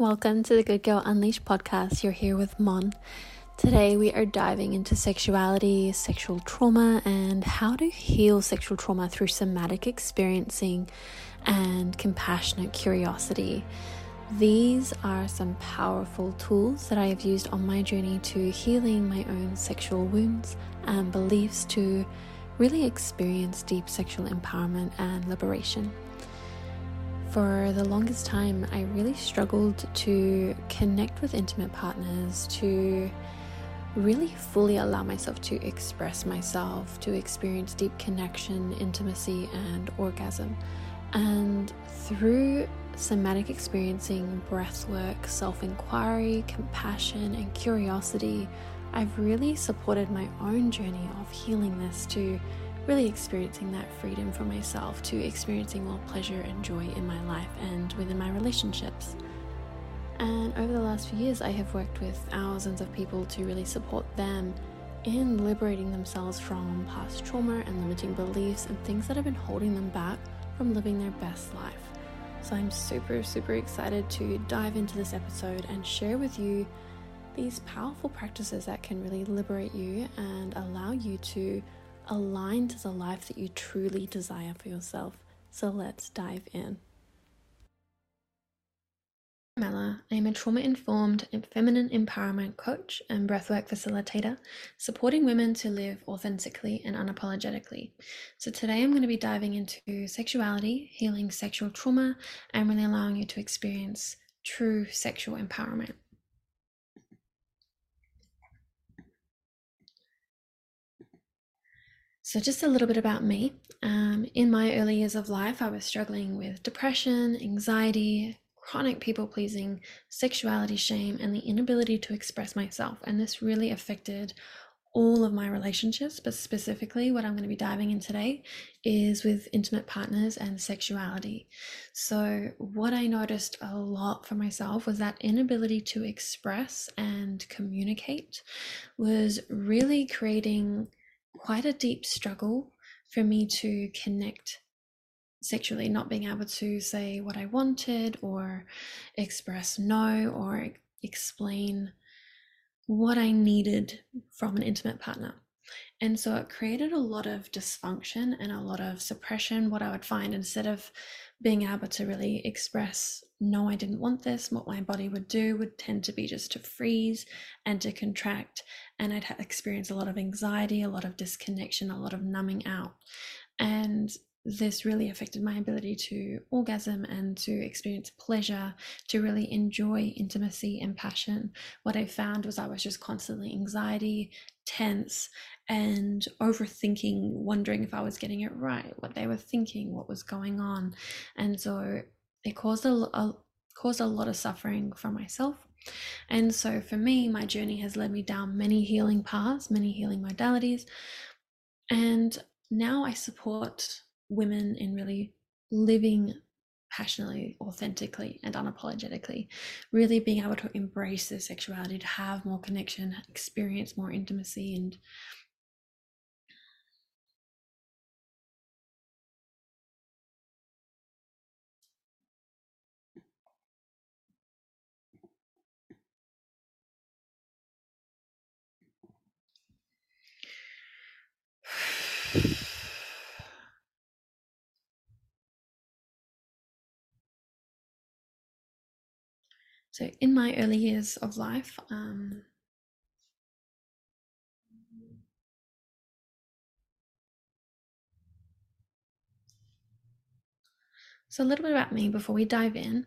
welcome to the Good Girl Unleashed podcast. You're here with Mon. Today, we are diving into sexuality, sexual trauma, and how to heal sexual trauma through somatic experiencing and compassionate curiosity. These are some powerful tools that I have used on my journey to healing my own sexual wounds and beliefs to really experience deep sexual empowerment and liberation. For the longest time, I really struggled to connect with intimate partners, to really fully allow myself to express myself, to experience deep connection, intimacy, and orgasm. And through somatic experiencing, breath work, self inquiry, compassion, and curiosity, I've really supported my own journey of healing this to really experiencing that freedom for myself to experiencing more pleasure and joy in my life and within my relationships. And over the last few years, I have worked with thousands of people to really support them in liberating themselves from past trauma and limiting beliefs and things that have been holding them back from living their best life. So I'm super, super excited to dive into this episode and share with you these powerful practices that can really liberate you and allow you to align to the life that you truly desire for yourself. So let's dive in. Mella. I'm a trauma informed feminine empowerment coach and breathwork facilitator, supporting women to live authentically and unapologetically. So, today I'm going to be diving into sexuality, healing sexual trauma, and really allowing you to experience true sexual empowerment. So, just a little bit about me. Um, in my early years of life, I was struggling with depression, anxiety, chronic people pleasing, sexuality shame, and the inability to express myself. And this really affected all of my relationships, but specifically, what I'm going to be diving in today is with intimate partners and sexuality. So, what I noticed a lot for myself was that inability to express and communicate was really creating quite a deep struggle for me to connect sexually, not being able to say what I wanted or express no or explain what I needed from an intimate partner. And so it created a lot of dysfunction and a lot of suppression. What I would find instead of being able to really express, no, I didn't want this, what my body would do would tend to be just to freeze and to contract. And I'd experience a lot of anxiety, a lot of disconnection, a lot of numbing out. And this really affected my ability to orgasm and to experience pleasure, to really enjoy intimacy and passion. What I found was I was just constantly anxiety, tense, and overthinking, wondering if I was getting it right, what they were thinking, what was going on. And so it caused a, a caused a lot of suffering for myself. And so for me, my journey has led me down many healing paths, many healing modalities. And now I support women in really living passionately, authentically, and unapologetically. Really being able to embrace their sexuality, to have more connection, experience more intimacy, and So, in my early years of life, um, so a little bit about me before we dive in.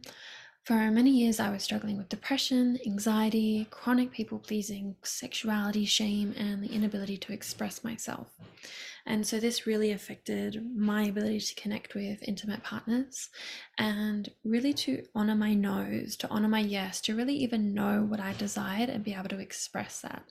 For many years, I was struggling with depression, anxiety, chronic people pleasing, sexuality, shame, and the inability to express myself. And so this really affected my ability to connect with intimate partners and really to honor my no's, to honor my yes, to really even know what I desired and be able to express that.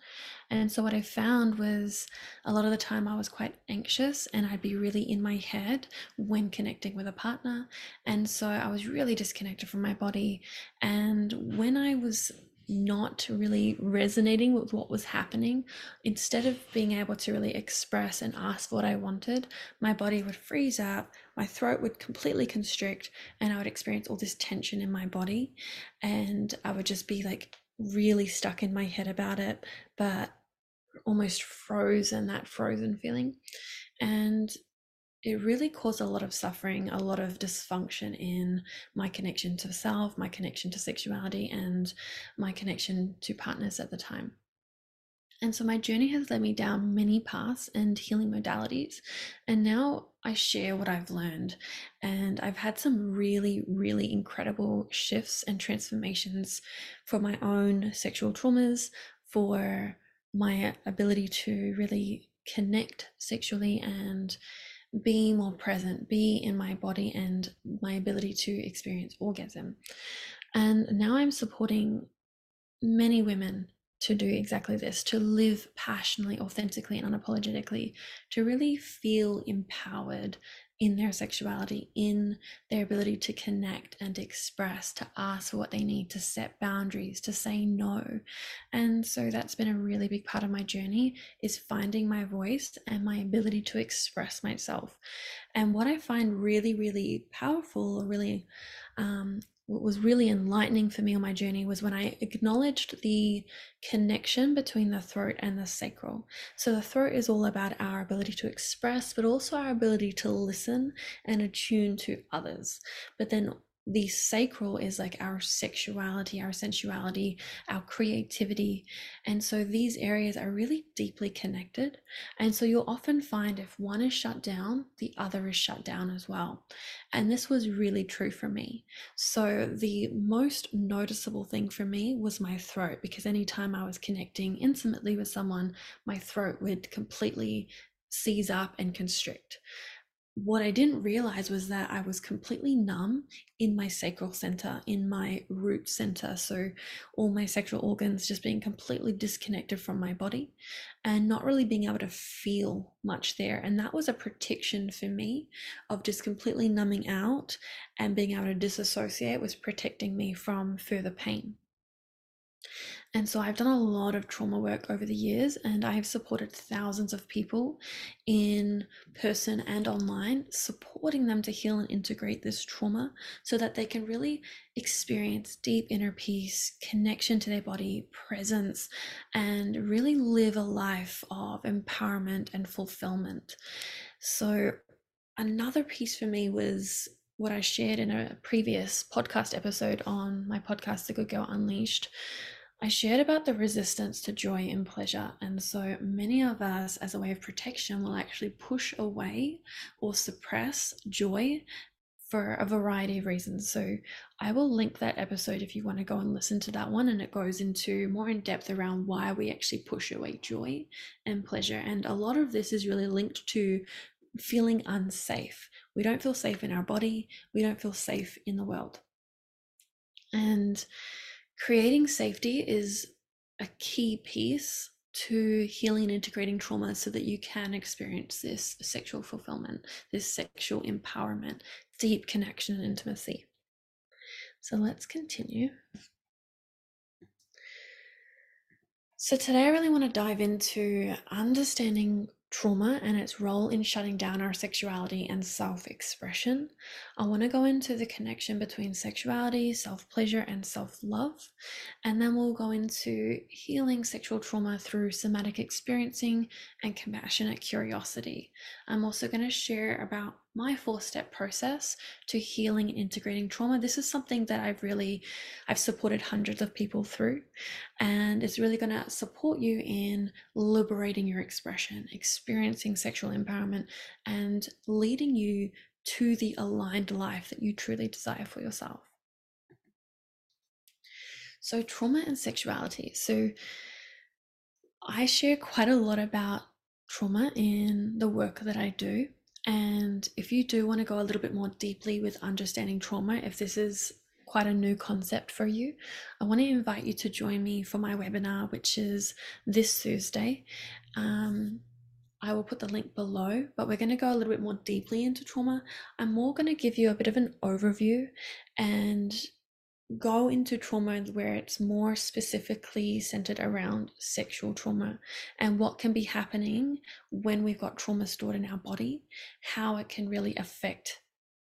And so what I found was a lot of the time I was quite anxious and I'd be really in my head when connecting with a partner. And so I was really disconnected from my body. And when I was not really resonating with what was happening, instead of being able to really express and ask what I wanted, my body would freeze up my throat would completely constrict and I would experience all this tension in my body. And I would just be like really stuck in my head about it, but almost frozen, that frozen feeling. And it really caused a lot of suffering, a lot of dysfunction in my connection to self, my connection to sexuality, and my connection to partners at the time. And so my journey has led me down many paths and healing modalities. And now I share what I've learned. And I've had some really, really incredible shifts and transformations for my own sexual traumas, for my ability to really connect sexually and be more present, be in my body, and my ability to experience orgasm. And now I'm supporting many women to do exactly this to live passionately, authentically, and unapologetically, to really feel empowered in their sexuality, in their ability to connect and express, to ask for what they need, to set boundaries, to say no. And so that's been a really big part of my journey is finding my voice and my ability to express myself. And what I find really, really powerful or really um, what was really enlightening for me on my journey was when I acknowledged the connection between the throat and the sacral. So, the throat is all about our ability to express, but also our ability to listen and attune to others. But then the sacral is like our sexuality, our sensuality, our creativity. And so these areas are really deeply connected. And so you'll often find if one is shut down, the other is shut down as well. And this was really true for me. So the most noticeable thing for me was my throat, because anytime I was connecting intimately with someone, my throat would completely seize up and constrict what I didn't realize was that I was completely numb in my sacral center, in my root center. So, all my sexual organs just being completely disconnected from my body and not really being able to feel much there. And that was a protection for me of just completely numbing out and being able to disassociate was protecting me from further pain. And so I've done a lot of trauma work over the years, and I have supported thousands of people in person and online, supporting them to heal and integrate this trauma so that they can really experience deep inner peace, connection to their body, presence, and really live a life of empowerment and fulfillment. So, another piece for me was what I shared in a previous podcast episode on my podcast, The Good Girl Unleashed I shared about the resistance to joy and pleasure. And so many of us, as a way of protection, will actually push away or suppress joy for a variety of reasons. So I will link that episode if you want to go and listen to that one. And it goes into more in depth around why we actually push away joy and pleasure. And a lot of this is really linked to feeling unsafe. We don't feel safe in our body, we don't feel safe in the world. And creating safety is a key piece to healing and integrating trauma so that you can experience this sexual fulfillment, this sexual empowerment, deep connection and intimacy. So let's continue. So, today I really want to dive into understanding trauma and its role in shutting down our sexuality and self expression. I want to go into the connection between sexuality, self pleasure, and self love. And then we'll go into healing sexual trauma through somatic experiencing and compassionate curiosity. I'm also going to share about my four step process to healing and integrating trauma. This is something that i've really i've supported hundreds of people through and it's really going to support you in liberating your expression experiencing sexual empowerment and leading you to the aligned life that you truly desire for yourself. So trauma and sexuality. So i share quite a lot about trauma in the work that i do and if you do want to go a little bit more deeply with understanding trauma, if this is quite a new concept for you, I want to invite you to join me for my webinar, which is this Thursday. Um, I will put the link below, but we're going to go a little bit more deeply into trauma. I'm more going to give you a bit of an overview and go into trauma where it's more specifically centered around sexual trauma and what can be happening when we've got trauma stored in our body, how it can really affect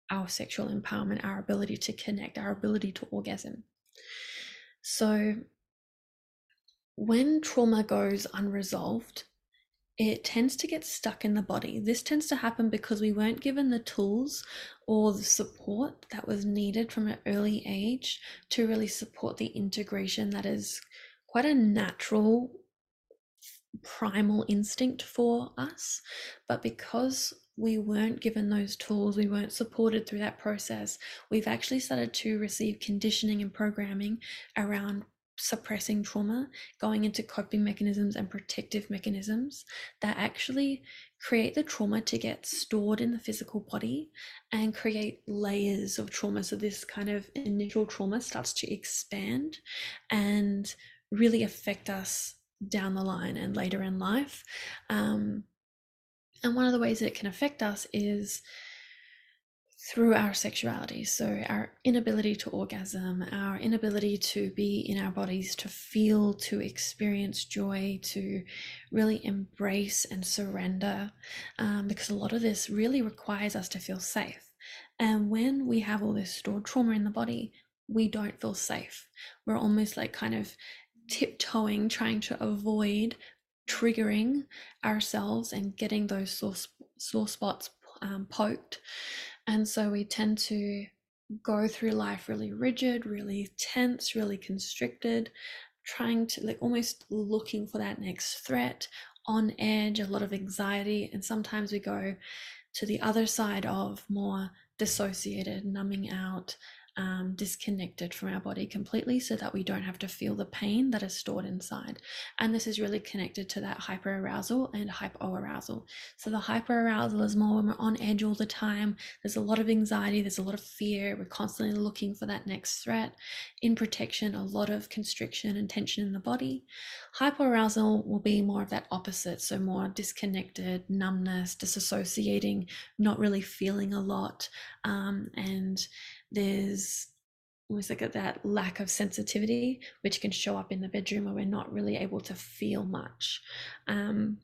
our sexual empowerment, our ability to connect, our ability to orgasm. So, when trauma goes unresolved, it tends to get stuck in the body. This tends to happen because we weren't given the tools or the support that was needed from an early age to really support the integration that is quite a natural primal instinct for us. But because we weren't given those tools, we weren't supported through that process, we've actually started to receive conditioning and programming around suppressing trauma, going into coping mechanisms and protective mechanisms that actually create the trauma to get stored in the physical body and create layers of trauma. So, this kind of initial trauma starts to expand and really affect us down the line and later in life. Um, and one of the ways it can affect us is through our sexuality. So, our inability to orgasm, our inability to be in our bodies, to feel, to experience joy, to really embrace and surrender, um, because a lot of this really requires us to feel safe. And when we have all this stored trauma in the body, we don't feel safe. We're almost like kind of tiptoeing, trying to avoid triggering ourselves and getting those sore, sore spots um, poked. And so we tend to go through life really rigid, really tense, really constricted, trying to like almost looking for that next threat, on edge, a lot of anxiety. And sometimes we go to the other side of more dissociated, numbing out, um, disconnected from our body completely so that we don't have to feel the pain that is stored inside. And this is really connected to that hyperarousal and hypoarousal. So the hyperarousal is more when we're on edge all the time. There's a lot of anxiety, there's a lot of fear. We're constantly looking for that next threat. In protection, a lot of constriction and tension in the body. Hypoarousal will be more of that opposite. So more disconnected, numbness, disassociating, not really feeling a lot. Um, and there's almost like that lack of sensitivity, which can show up in the bedroom where we're not really able to feel much. Um,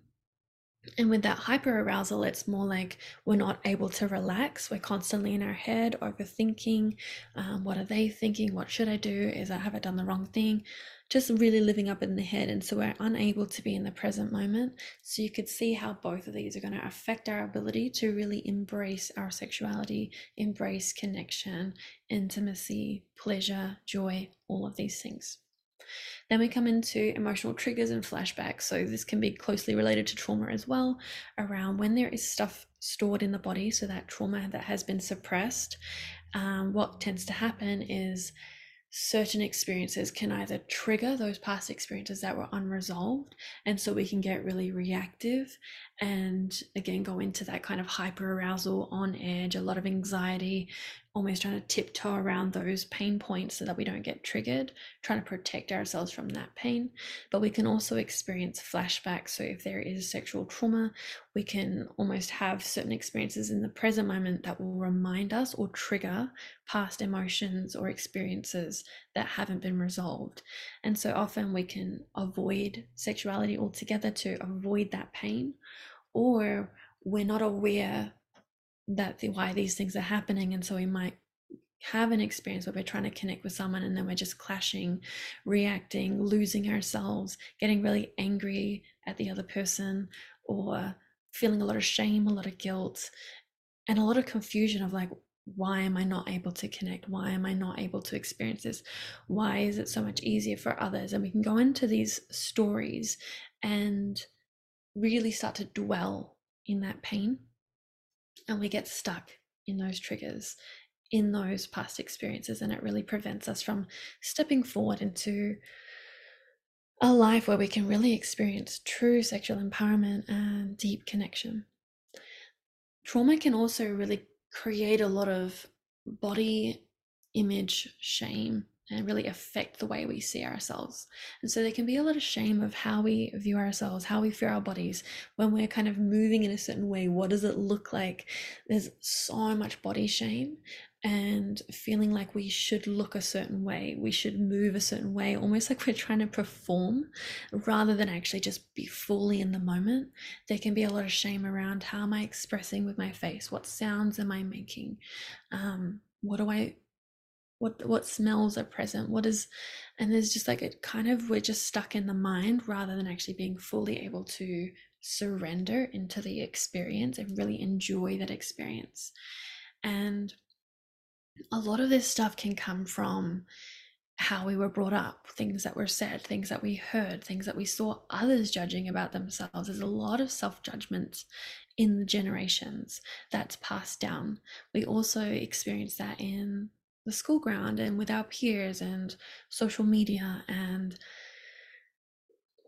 and with that hyper arousal, it's more like we're not able to relax. We're constantly in our head, overthinking. Um, what are they thinking? What should I do? Is I have I done the wrong thing? just really living up in the head. And so we're unable to be in the present moment. So you could see how both of these are going to affect our ability to really embrace our sexuality, embrace connection, intimacy, pleasure, joy, all of these things. Then we come into emotional triggers and flashbacks. So this can be closely related to trauma as well, around when there is stuff stored in the body, so that trauma that has been suppressed. Um, what tends to happen is certain experiences can either trigger those past experiences that were unresolved and so we can get really reactive and again go into that kind of hyper arousal on edge a lot of anxiety almost trying to tiptoe around those pain points so that we don't get triggered, trying to protect ourselves from that pain. But we can also experience flashbacks. So, if there is sexual trauma, we can almost have certain experiences in the present moment that will remind us or trigger past emotions or experiences that haven't been resolved. And so, often we can avoid sexuality altogether to avoid that pain, or we're not aware that the, why these things are happening and so we might have an experience where we're trying to connect with someone and then we're just clashing reacting losing ourselves getting really angry at the other person or feeling a lot of shame a lot of guilt and a lot of confusion of like why am i not able to connect? Why am i not able to experience this? Why is it so much easier for others? And we can go into these stories and really start to dwell in that pain and we get stuck in those triggers in those past experiences and it really prevents us from stepping forward into a life where we can really experience true sexual empowerment and deep connection. Trauma can also really create a lot of body image shame and really affect the way we see ourselves. And so there can be a lot of shame of how we view ourselves, how we feel our bodies when we're kind of moving in a certain way. What does it look like? There's so much body shame. and feeling like we should look a certain way, we should move a certain way, almost like we're trying to perform rather than actually just be fully in the moment. There can be a lot of shame around how am I expressing with my face? What sounds am I making? Um, what do I what what smells are present what is and there's just like it kind of we're just stuck in the mind rather than actually being fully able to surrender into the experience and really enjoy that experience and a lot of this stuff can come from how we were brought up, things that were said, things that we heard, things that we saw others judging about themselves. There's a lot of self judgment in the generations that's passed down. We also experience that in the school ground and with our peers and social media and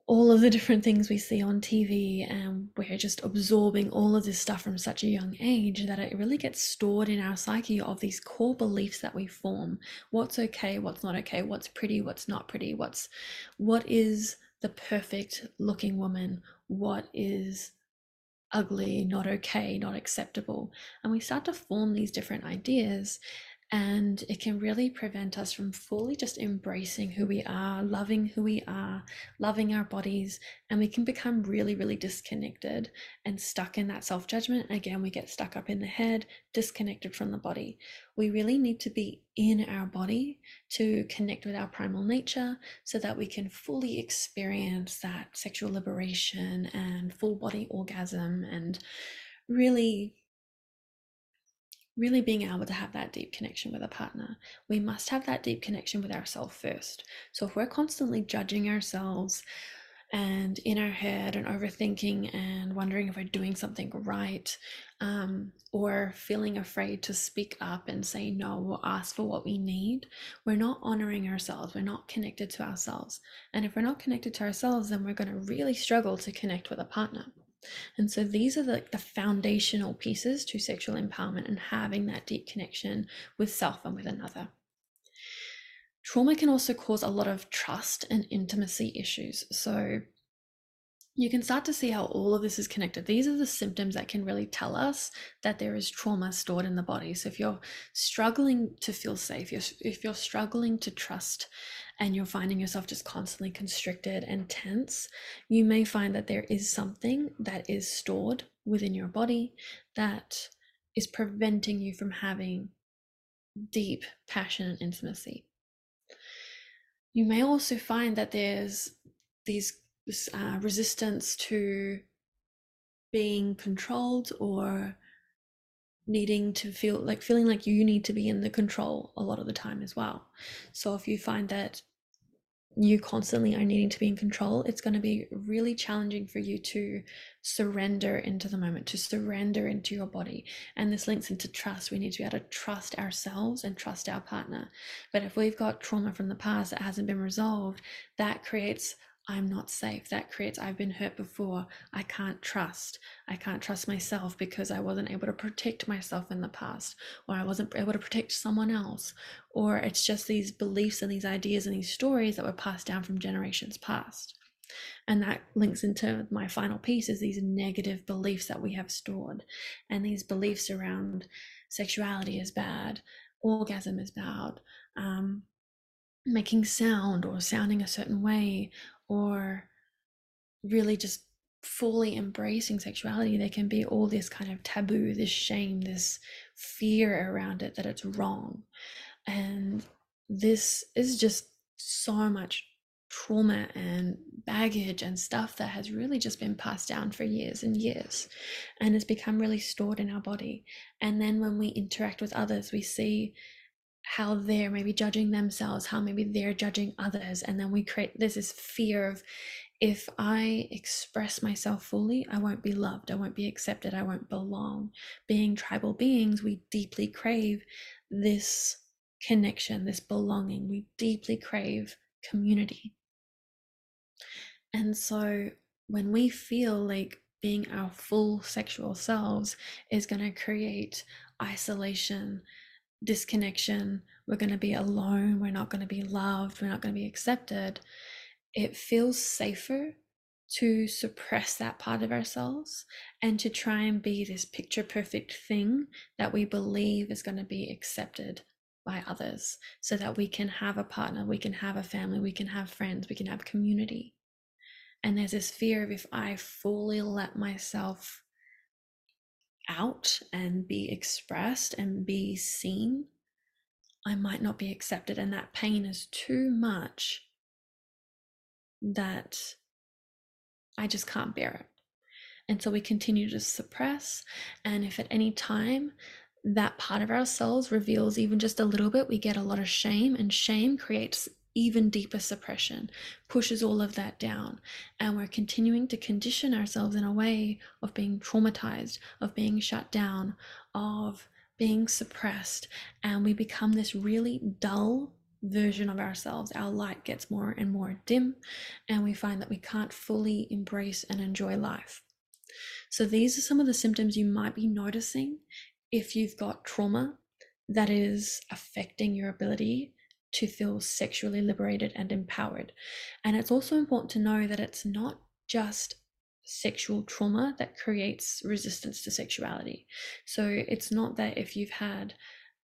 all of the different things we see on TV, and we're just absorbing all of this stuff from such a young age that it really gets stored in our psyche of these core beliefs that we form. What's okay, what's not okay, what's pretty, what's not pretty, what's what is the perfect looking woman, what is ugly, not okay, not acceptable. And we start to form these different ideas and it can really prevent us from fully just embracing who we are, loving who we are, loving our bodies, and we can become really, really disconnected and stuck in that self judgment. Again, we get stuck up in the head, disconnected from the body. We really need to be in our body to connect with our primal nature so that we can fully experience that sexual liberation and full body orgasm and really really being able to have that deep connection with a partner, we must have that deep connection with ourselves first. So if we're constantly judging ourselves and in our head and overthinking and wondering if we're doing something right, um, or feeling afraid to speak up and say no or ask for what we need, we're not honoring ourselves. We're not connected to ourselves. And if we're not connected to ourselves, then we're going to really struggle to connect with a partner. And so these are the, the foundational pieces to sexual empowerment and having that deep connection with self and with another. Trauma can also cause a lot of trust and intimacy issues. So you can start to see how all of this is connected. These are the symptoms that can really tell us that there is trauma stored in the body. So if you're struggling to feel safe, if you're struggling to trust and you're finding yourself just constantly constricted and tense, you may find that there is something that is stored within your body that is preventing you from having deep passion and intimacy. You may also find that there's these uh, resistance to being controlled or needing to feel like feeling like you need to be in the control a lot of the time as well. So if you find that you constantly are needing to be in control, it's going to be really challenging for you to surrender into the moment, to surrender into your body. And this links into trust. We need to be able to trust ourselves and trust our partner. But if we've got trauma from the past that hasn't been resolved, that creates I'm not safe. That creates, I've been hurt before. I can't trust. I can't trust myself because I wasn't able to protect myself in the past, or I wasn't able to protect someone else. Or it's just these beliefs and these ideas and these stories that were passed down from generations past. And that links into my final piece is these negative beliefs that we have stored. And these beliefs around sexuality is bad, orgasm is bad, um, making sound or sounding a certain way or really just fully embracing sexuality, there can be all this kind of taboo, this shame, this fear around it that it's wrong. And this is just so much trauma and baggage and stuff that has really just been passed down for years and years and has become really stored in our body. And then when we interact with others, we see how they're maybe judging themselves, how maybe they're judging others. And then we create this fear of if I express myself fully, I won't be loved, I won't be accepted, I won't belong. Being tribal beings, we deeply crave this connection, this belonging. We deeply crave community. And so when we feel like being our full sexual selves is going to create isolation, disconnection, we're going to be alone, we're not going to be loved, we're not going to be accepted, it feels safer to suppress that part of ourselves and to try and be this picture perfect thing that we believe is going to be accepted by others so that we can have a partner, we can have a family, we can have friends, we can have community. And there's this fear of if I fully let myself out and be expressed and be seen, I might not be accepted. And that pain is too much that I just can't bear it. And so we continue to suppress. And if at any time that part of ourselves reveals even just a little bit, we get a lot of shame, and shame creates even deeper suppression, pushes all of that down. And we're continuing to condition ourselves in a way of being traumatized, of being shut down, of being suppressed. And we become this really dull version of ourselves. Our light gets more and more dim, and we find that we can't fully embrace and enjoy life. So, these are some of the symptoms you might be noticing if you've got trauma that is affecting your ability to feel sexually liberated and empowered. And it's also important to know that it's not just sexual trauma that creates resistance to sexuality. So it's not that if you've had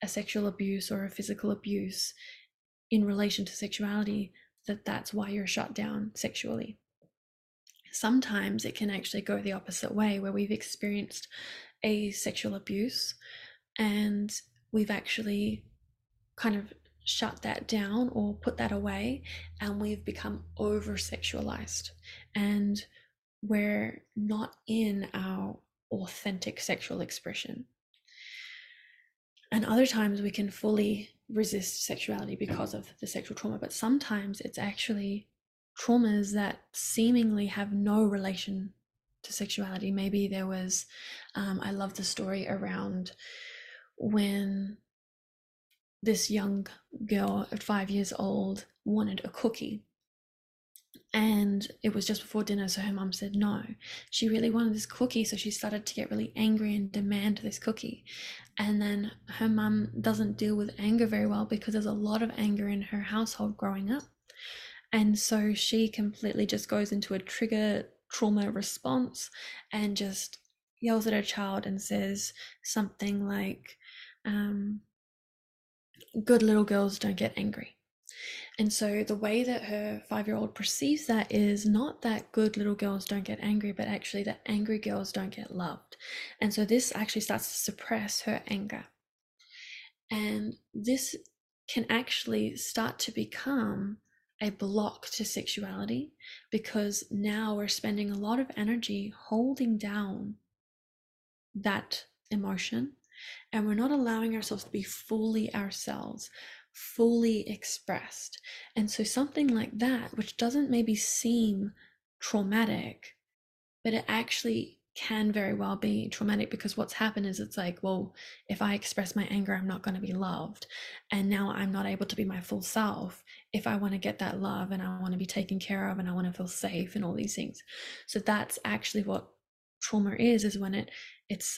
a sexual abuse or a physical abuse in relation to sexuality, that that's why you're shut down sexually. Sometimes it can actually go the opposite way, where we've experienced a sexual abuse and we've actually kind of shut that down or put that away and we've become over sexualized and we're not in our authentic sexual expression. And other times we can fully resist sexuality because of the sexual trauma, but sometimes it's actually traumas that seemingly have no relation to sexuality. Maybe there was, um, I love the story around when this young girl at five years old wanted a cookie. And it was just before dinner so her mum said no. She really wanted this cookie so she started to get really angry and demand this cookie. And then her mum doesn't deal with anger very well because there's a lot of anger in her household growing up. And so she completely just goes into a trigger trauma response and just yells at her child and says something like um, good little girls don't get angry and so the way that her five year old perceives that is not that good little girls don't get angry, but actually that angry girls don't get loved. And so this actually starts to suppress her anger. And this can actually start to become a block to sexuality because now we're spending a lot of energy holding down that emotion and we're not allowing ourselves to be fully ourselves fully expressed. And so something like that, which doesn't maybe seem traumatic, but it actually can very well be traumatic because what's happened is it's like, well, if I express my anger, I'm not going to be loved. And now I'm not able to be my full self if I want to get that love and I want to be taken care of and I want to feel safe and all these things. So that's actually what trauma is, is when it it's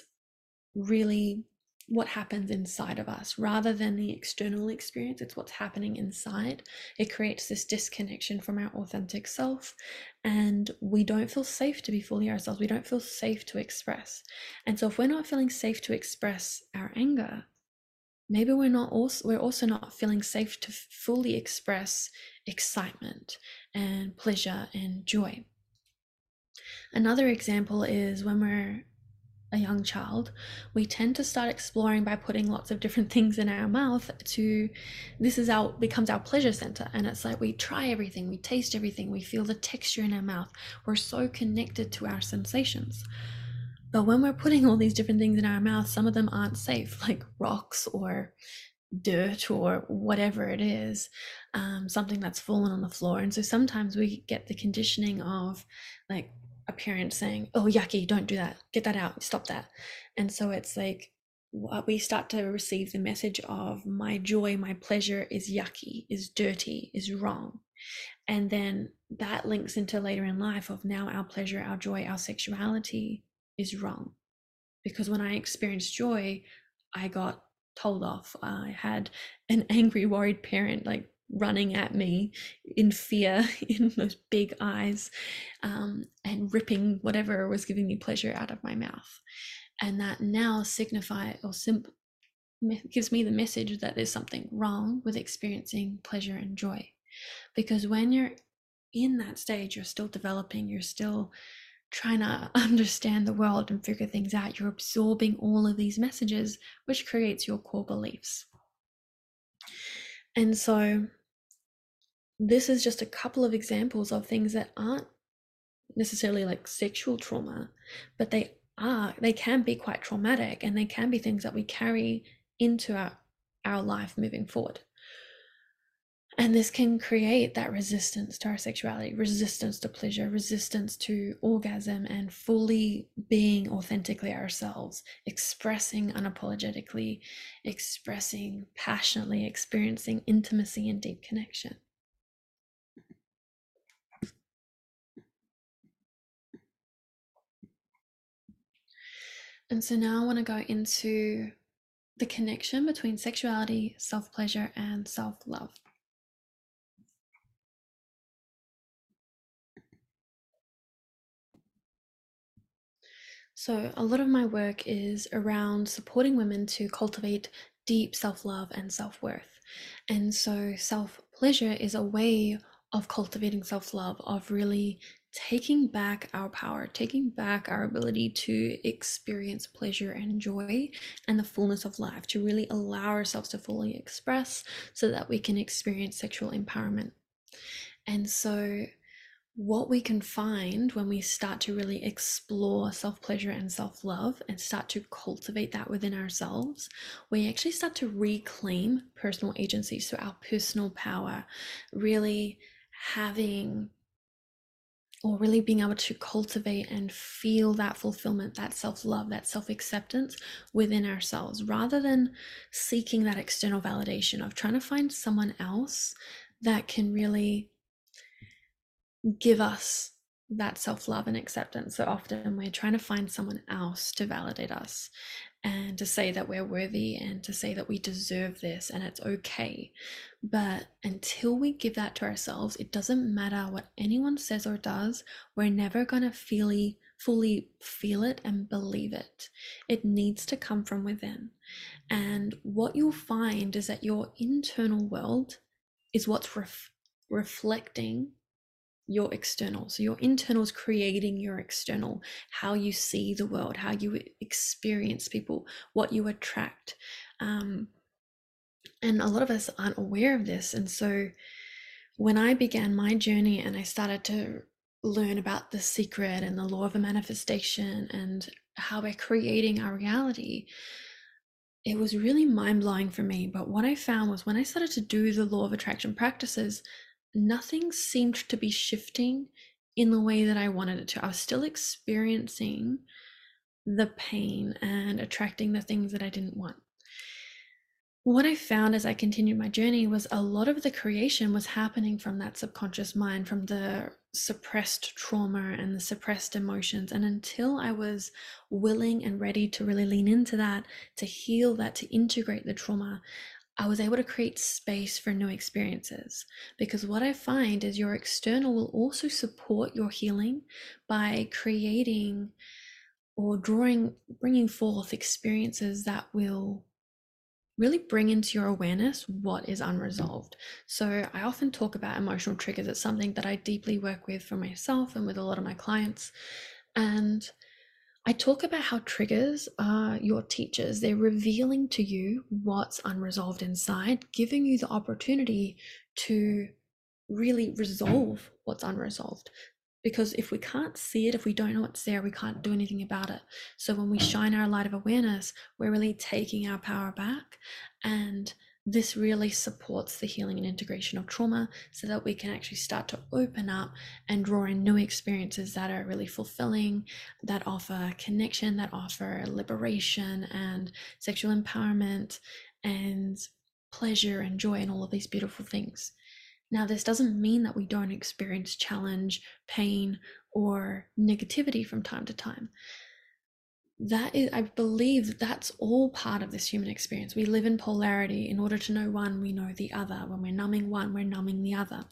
really what happens inside of us. Rather than the external experience it's what's happening inside. It creates this disconnection from our authentic self and we don't feel safe to be fully ourselves. We don't feel safe to express. And so if we're not feeling safe to express our anger maybe we're not also we're also not feeling safe to fully express excitement and pleasure and joy. Another example is when we're a young child, we tend to start exploring by putting lots of different things in our mouth to this is our becomes our pleasure center and it's like we try everything, we taste everything, we feel the texture in our mouth. We're so connected to our sensations. But when we're putting all these different things in our mouth, some of them aren't safe, like rocks or dirt or whatever it is, um, something that's fallen on the floor. And so sometimes we get the conditioning of like a parent saying, "Oh, yucky, don't do that. Get that out. Stop that." And so it's like uh, we start to receive the message of my joy, my pleasure is yucky, is dirty, is wrong. And then that links into later in life of now our pleasure, our joy, our sexuality is wrong. Because when I experienced joy, I got told off. I had an angry, worried parent like running at me in fear in those big eyes um, and ripping whatever was giving me pleasure out of my mouth. And that now signify or simp- gives me the message that there's something wrong with experiencing pleasure and joy. Because when you're in that stage, you're still developing, you're still trying to understand the world and figure things out. You're absorbing all of these messages, which creates your core beliefs. And so, this is just a couple of examples of things that aren't necessarily like sexual trauma, but they are, they can be quite traumatic and they can be things that we carry into our, our life moving forward. And this can create that resistance to our sexuality, resistance to pleasure, resistance to orgasm, and fully being authentically ourselves, expressing unapologetically, expressing passionately, experiencing intimacy and deep connection. And so now I want to go into the connection between sexuality, self pleasure, and self love. So, a lot of my work is around supporting women to cultivate deep self love and self worth. And so, self pleasure is a way of cultivating self love, of really taking back our power, taking back our ability to experience pleasure and joy and the fullness of life, to really allow ourselves to fully express so that we can experience sexual empowerment. And so, what we can find when we start to really explore self pleasure and self love and start to cultivate that within ourselves, we actually start to reclaim personal agency. So, our personal power, really having or really being able to cultivate and feel that fulfillment, that self love, that self acceptance within ourselves, rather than seeking that external validation of trying to find someone else that can really give us that self love and acceptance. So often we're trying to find someone else to validate us and to say that we're worthy and to say that we deserve this and it's okay. But until we give that to ourselves, it doesn't matter what anyone says or does, we're never going to fully fully feel it and believe it. It needs to come from within. And what you'll find is that your internal world is what's ref- reflecting your external. So your internal is creating your external, how you see the world, how you experience people, what you attract. Um, and a lot of us aren't aware of this. And so when I began my journey and I started to learn about the secret and the law of a manifestation and how we're creating our reality, it was really mind blowing for me. But what I found was when I started to do the law of attraction practices, nothing seemed to be shifting in the way that I wanted it to. I was still experiencing the pain and attracting the things that I didn't want. What I found as I continued my journey was a lot of the creation was happening from that subconscious mind, from the suppressed trauma and the suppressed emotions. And until I was willing and ready to really lean into that, to heal that, to integrate the trauma, I was able to create space for new experiences because what I find is your external will also support your healing by creating or drawing, bringing forth experiences that will really bring into your awareness what is unresolved. So, I often talk about emotional triggers. It's something that I deeply work with for myself and with a lot of my clients. And I talk about how triggers are your teachers. They're revealing to you what's unresolved inside, giving you the opportunity to really resolve what's unresolved. Because if we can't see it, if we don't know what's there, we can't do anything about it. So when we shine our light of awareness, we're really taking our power back and this really supports the healing and integration of trauma so that we can actually start to open up and draw in new experiences that are really fulfilling, that offer connection, that offer liberation and sexual empowerment and pleasure and joy and all of these beautiful things. Now, this doesn't mean that we don't experience challenge, pain, or negativity from time to time that is i believe that's all part of this human experience we live in polarity in order to know one we know the other when we're numbing one we're numbing the other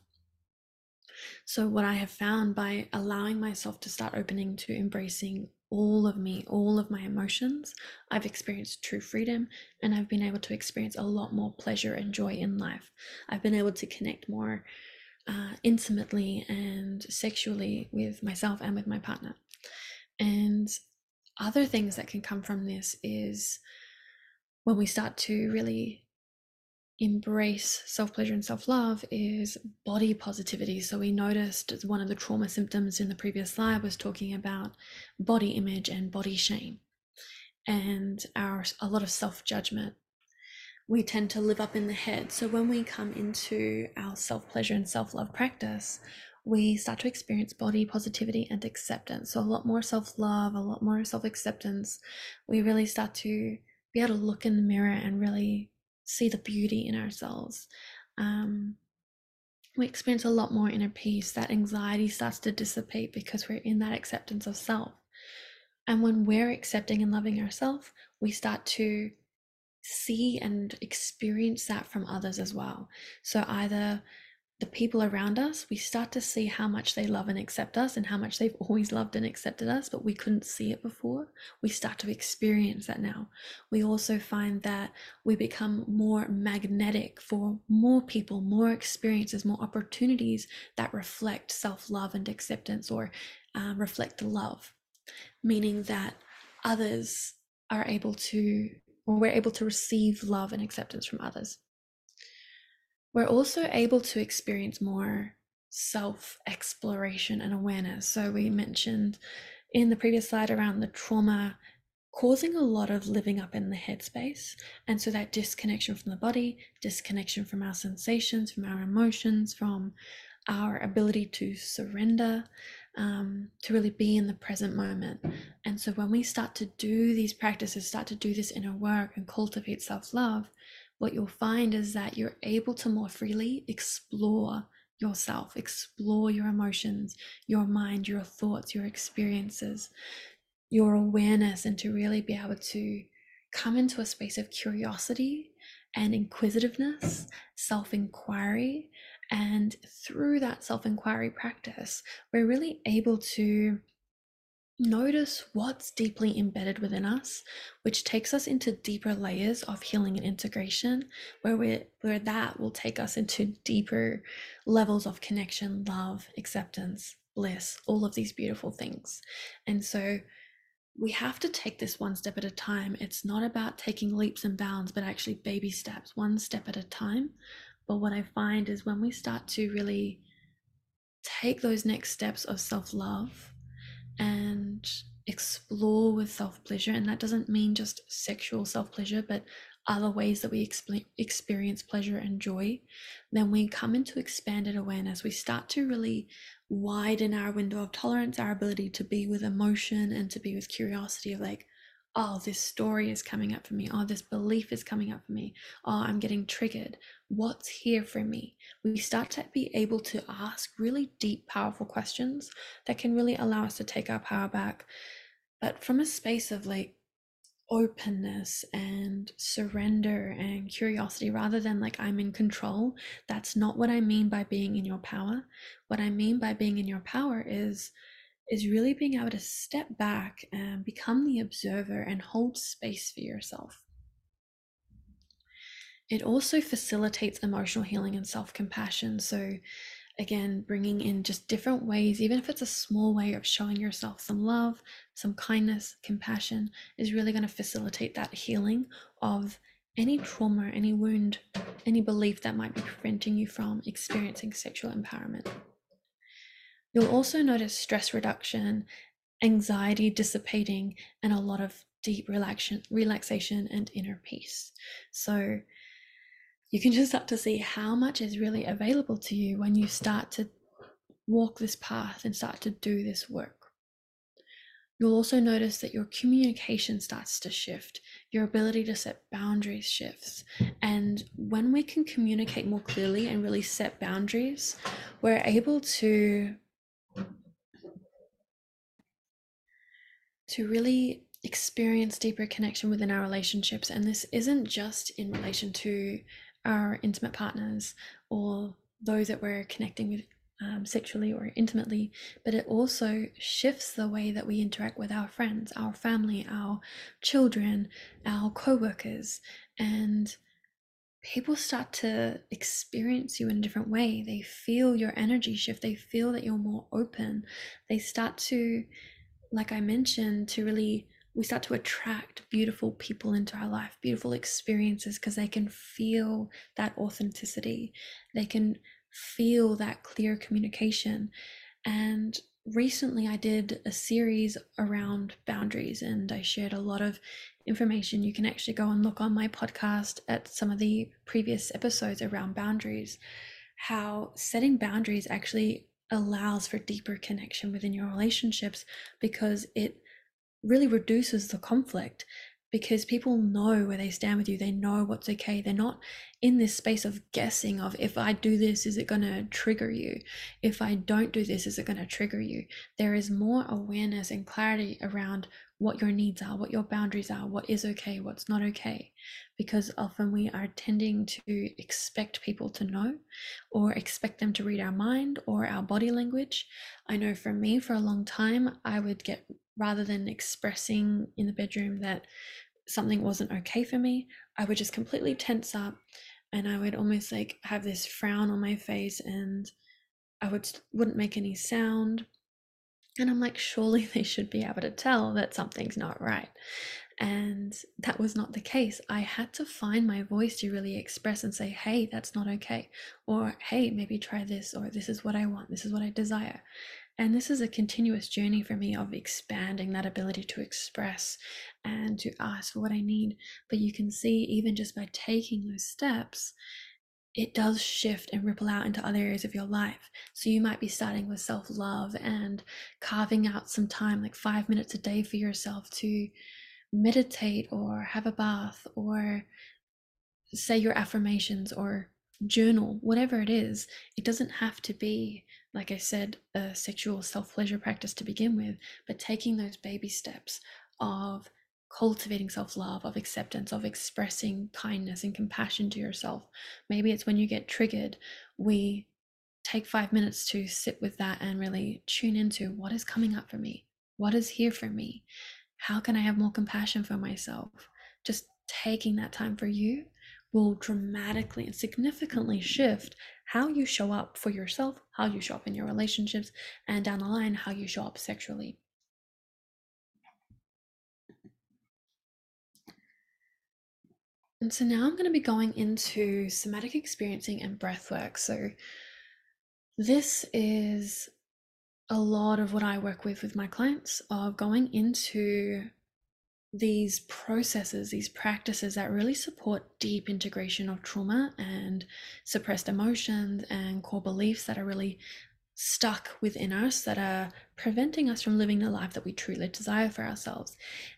So, what I have found by allowing myself to start opening to embracing all of me, all of my emotions, I've experienced true freedom and I've been able to experience a lot more pleasure and joy in life. I've been able to connect more uh, intimately and sexually with myself and with my partner. And other things that can come from this is when we start to really embrace self pleasure and self love is body positivity. So, we noticed one of the trauma symptoms in the previous slide was talking about body image and body shame and our a lot of self judgment. We tend to live up in the head. So, when we come into our self pleasure and self love practice, we start to experience body positivity and acceptance. So, a lot more self love, a lot more self acceptance. We really start to be able to look in the mirror and really see the beauty in ourselves. Um, we experience a lot more inner peace. That anxiety starts to dissipate because we're in that acceptance of self. And when we're accepting and loving ourselves, we start to see and experience that from others as well. So either the people around us, we start to see how much they love and accept us and how much they've always loved and accepted us, but we couldn't see it before. We start to experience that now. We also find that we become more magnetic for more people, more experiences, more opportunities that reflect self love and acceptance or um, reflect love, meaning that others are able to, or we're able to receive love and acceptance from others we're also able to experience more self exploration and awareness. So, we mentioned in the previous slide around the trauma causing a lot of living up in the headspace. And so, that disconnection from the body, disconnection from our sensations, from our emotions, from our ability to surrender, um, to really be in the present moment. And so, when we start to do these practices, start to do this inner work and cultivate self love, what you'll find is that you're able to more freely explore yourself, explore your emotions, your mind, your thoughts, your experiences, your awareness, and to really be able to come into a space of curiosity and inquisitiveness, self inquiry. And through that self inquiry practice, we're really able to Notice what's deeply embedded within us, which takes us into deeper layers of healing and integration, where we where that will take us into deeper levels of connection, love, acceptance, bliss, all of these beautiful things. And so we have to take this one step at a time. It's not about taking leaps and bounds, but actually baby steps, one step at a time. But what I find is when we start to really take those next steps of self love and explore with self pleasure. And that doesn't mean just sexual self pleasure, but other ways that we exp- experience pleasure and joy. Then we come into expanded awareness. We start to really widen our window of tolerance, our ability to be with emotion and to be with curiosity of like, oh, this story is coming up for me. Oh, this belief is coming up for me. Oh, I'm getting triggered. What's here for me? We start to be able to ask really deep, powerful questions that can really allow us to take our power back, but from a space of like openness and surrender and curiosity rather than like I'm in control. That's not what I mean by being in your power. What I mean by being in your power is is really being able to step back and become the observer and hold space for yourself. It also facilitates emotional healing and self compassion. So, again, bringing in just different ways, even if it's a small way of showing yourself some love, some kindness, compassion, is really going to facilitate that healing of any trauma, any wound, any belief that might be preventing you from experiencing sexual empowerment. You'll also notice stress reduction, anxiety dissipating, and a lot of deep relaxation, relaxation and inner peace. So you can just start to see how much is really available to you when you start to walk this path and start to do this work. You'll also notice that your communication starts to shift, your ability to set boundaries shifts. And when we can communicate more clearly and really set boundaries, we're able to to really experience deeper connection within our relationships. And this isn't just in relation to our intimate partners or those that we're connecting with um, sexually or intimately, but it also shifts the way that we interact with our friends, our family, our children, our co workers. And people start to experience you in a different way. They feel your energy shift, they feel that you're more open. They start to, like I mentioned, to really we start to attract beautiful people into our life, beautiful experiences, because they can feel that authenticity. They can feel that clear communication. And recently I did a series around boundaries and I shared a lot of information. You can actually go and look on my podcast at some of the previous episodes around boundaries, how setting boundaries actually allows for deeper connection within your relationships because it really reduces the conflict because people know where they stand with you. They know what's okay. They're not in this space of guessing of if I do this, is it going to trigger you? If I don't do this, is it going to trigger you? There is more awareness and clarity around what your needs are, what your boundaries are, what is okay, what's not okay. Because often we are tending to expect people to know or expect them to read our mind or our body language. I know for me, for a long time, I would get rather than expressing in the bedroom that something wasn't okay for me, I would just completely tense up and I would almost like have this frown on my face and I would wouldn't make any sound. And I'm like, surely they should be able to tell that something's not right. And that was not the case. I had to find my voice to really express and say, hey, that's not okay. Or, hey, maybe try this. Or, this is what I want. This is what I desire. And this is a continuous journey for me of expanding that ability to express and to ask for what I need. But you can see, even just by taking those steps, it does shift and ripple out into other areas of your life. So you might be starting with self love and carving out some time, like five minutes a day for yourself to meditate or have a bath or say your affirmations or journal, whatever it is. It doesn't have to be like I said, a sexual self pleasure practice to begin with, but taking those baby steps of cultivating self love, of acceptance, of expressing kindness and compassion to yourself. Maybe it's when you get triggered, we take five minutes to sit with that and really tune into what is coming up for me, what is here for me, how can I have more compassion for myself. Just taking that time for you will dramatically and significantly shift how you show up for yourself, how you show up in your relationships, and down the line, how you show up sexually. And so now I'm going to be going into somatic experiencing and breath work. So this is a lot of what I work with with my clients of going into these processes, these practices that really support deep integration of trauma and suppressed emotions and core beliefs that are really stuck within us that are preventing us from living the life that we truly desire for ourselves.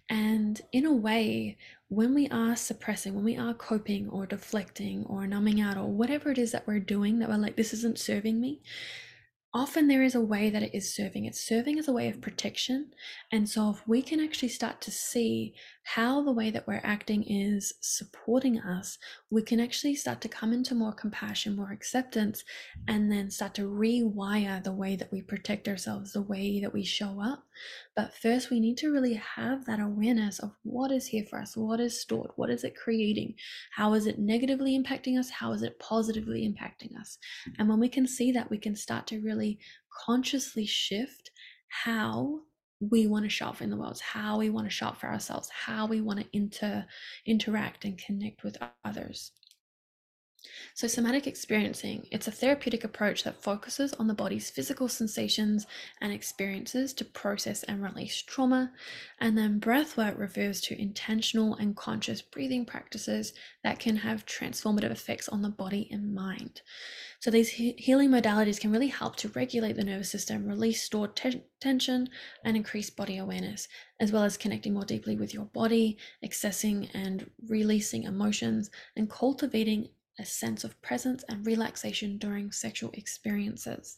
And in a way, when we are suppressing, when we are coping or deflecting or numbing out or whatever it is that we're doing that we're like, this isn't serving me, often there is a way that it is serving. It's serving as a way of protection. And so, if we can actually start to see how the way that we're acting is supporting us, we can actually start to come into more compassion, more acceptance, and then start to rewire the way that we protect ourselves, the way that we show up. But first, we need to really have that awareness of what is here for us, what is stored, what is it creating, how is it negatively impacting us, how is it positively impacting us. And when we can see that, we can start to really consciously shift how we want to shop in the world, how we want to shop for ourselves, how we want to inter interact and connect with others. So, somatic experiencing, it's a therapeutic approach that focuses on the body's physical sensations and experiences to process and release trauma. And then breathwork refers to intentional and conscious breathing practices that can have transformative effects on the body and mind. So, these he- healing modalities can really help to regulate the nervous system, release stored te- tension, and increase body awareness, as well as connecting more deeply with your body, accessing and releasing emotions, and cultivating a sense of presence and relaxation during sexual experiences.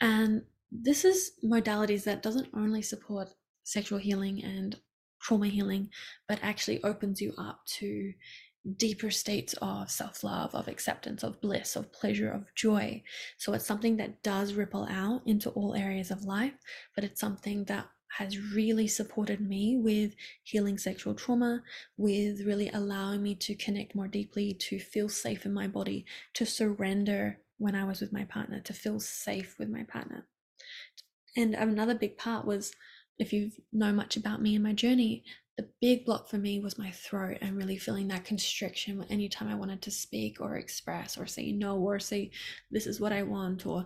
And this is modalities that doesn't only support sexual healing and trauma healing, but actually opens you up to deeper states of self love, of acceptance, of bliss, of pleasure, of joy. So it's something that does ripple out into all areas of life, but it's something that has really supported me with healing sexual trauma, with really allowing me to connect more deeply, to feel safe in my body, to surrender when I was with my partner, to feel safe with my partner. And another big part was if you know much about me and my journey, the big block for me was my throat and really feeling that constriction anytime I wanted to speak or express or say no or say this is what I want or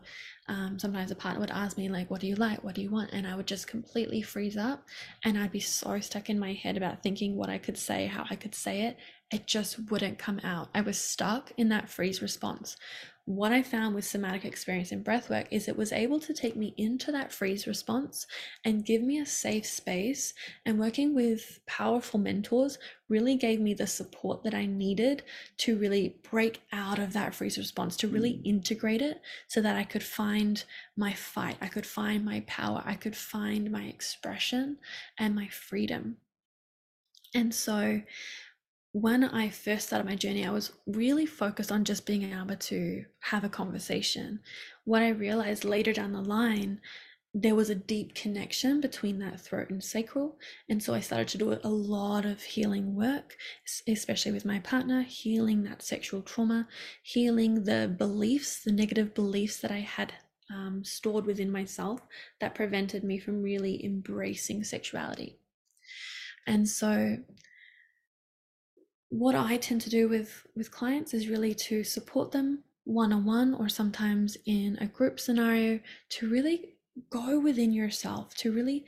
um, sometimes a partner would ask me like what do you like? What do you want? And I would just completely freeze up and I'd be so stuck in my head about thinking what I could say how I could say it. It just wouldn't come out. I was stuck in that freeze response what I found with somatic experience in breathwork is it was able to take me into that freeze response and give me a safe space. And working with powerful mentors really gave me the support that I needed to really break out of that freeze response, to really mm. integrate it so that I could find my fight, I could find my power, I could find my expression and my freedom. And so when I first started my journey, I was really focused on just being able to have a conversation. What I realized later down the line, there was a deep connection between that throat and sacral. And so I started to do a lot of healing work, especially with my partner, healing that sexual trauma, healing the beliefs, the negative beliefs that I had um, stored within myself that prevented me from really embracing sexuality. And so what I tend to do with with clients is really to support them one on one or sometimes in a group scenario to really go within yourself to really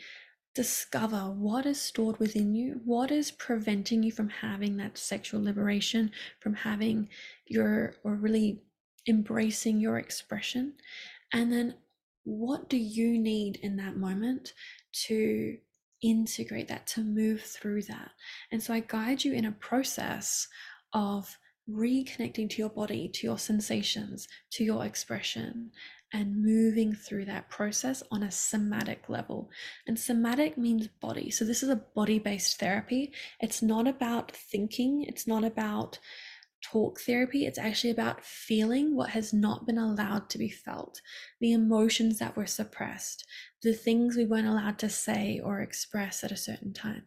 discover what is stored within you what is preventing you from having that sexual liberation from having your or really embracing your expression. And then what do you need in that moment to integrate that, to move through that. And so I guide you in a process of reconnecting to your body, to your sensations, to your expression, and moving through that process on a somatic level. And somatic means body. So this is a body based therapy. It's not about thinking, it's not about talk therapy, it's actually about feeling what has not been allowed to be felt, the emotions that were suppressed, the things we weren't allowed to say or express at a certain time.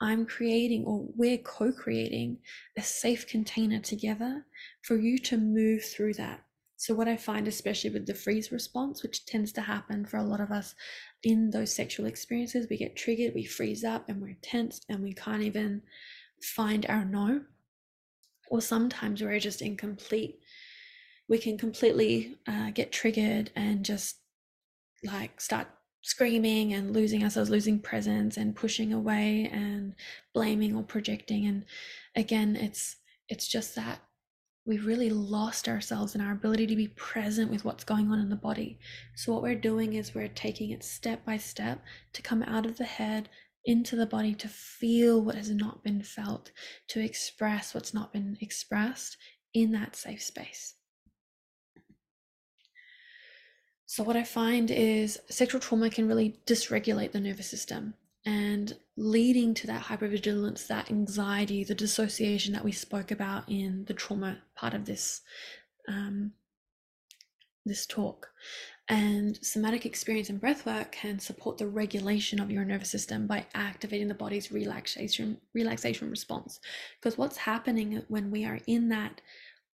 I'm creating, or we're co creating, a safe container together for you to move through that. So, what I find, especially with the freeze response, which tends to happen for a lot of us in those sexual experiences, we get triggered, we freeze up, and we're tense, and we can't even find our no or sometimes we're just incomplete. We can completely uh, get triggered and just like start screaming and losing ourselves losing presence and pushing away and blaming or projecting. And again it's it's just that we've really lost ourselves in our ability to be present with what's going on in the body. So what we're doing is we're taking it step by step to come out of the head into the body to feel what has not been felt, to express what's not been expressed in that safe space. So, what I find is sexual trauma can really dysregulate the nervous system and leading to that hypervigilance, that anxiety, the dissociation that we spoke about in the trauma part of this um, this talk. And somatic experience and breathwork can support the regulation of your nervous system by activating the body's relaxation relaxation response. Because what's happening when we are in that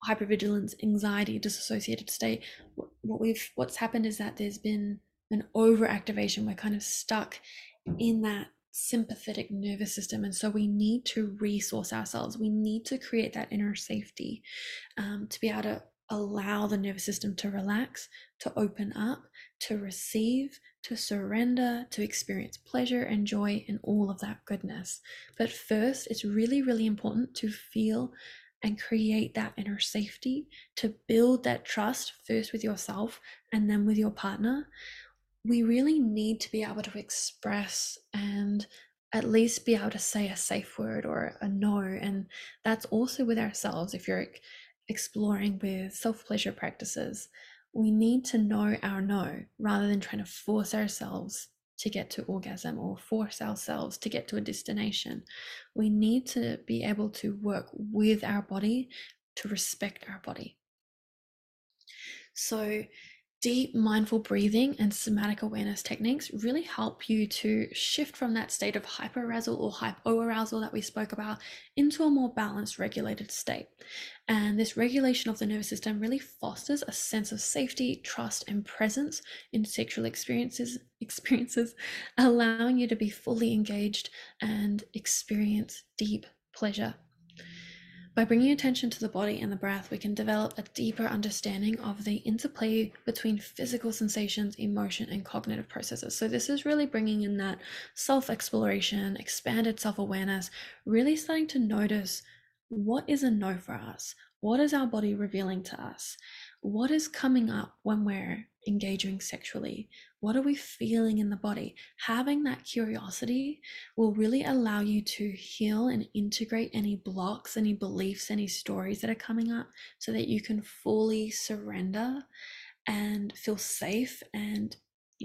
hypervigilance, anxiety, disassociated state, what we've what's happened is that there's been an overactivation. We're kind of stuck in that sympathetic nervous system and so we need to resource ourselves we need to create that inner safety um, to be able to allow the nervous system to relax, to open up, to receive, to surrender, to experience pleasure and joy and all of that goodness. But first, it's really, really important to feel and create that inner safety, to build that trust first with yourself and then with your partner. We really need to be able to express and at least be able to say a safe word or a no. And that's also with ourselves. If you're exploring with self pleasure practices, we need to know our no rather than trying to force ourselves to get to orgasm or force ourselves to get to a destination. We need to be able to work with our body to respect our body. So, deep mindful breathing and somatic awareness techniques really help you to shift from that state of hyperarousal or hypoarousal that we spoke about into a more balanced, regulated state. And this regulation of the nervous system really fosters a sense of safety, trust, and presence in sexual experiences, experiences, allowing you to be fully engaged and experience deep pleasure by bringing attention to the body and the breath, we can develop a deeper understanding of the interplay between physical sensations, emotion, and cognitive processes. So, this is really bringing in that self exploration, expanded self awareness, really starting to notice what is a no for us? What is our body revealing to us? What is coming up when we're engaging sexually? What are we feeling in the body? Having that curiosity will really allow you to heal and integrate any blocks, any beliefs, any stories that are coming up so that you can fully surrender and feel safe and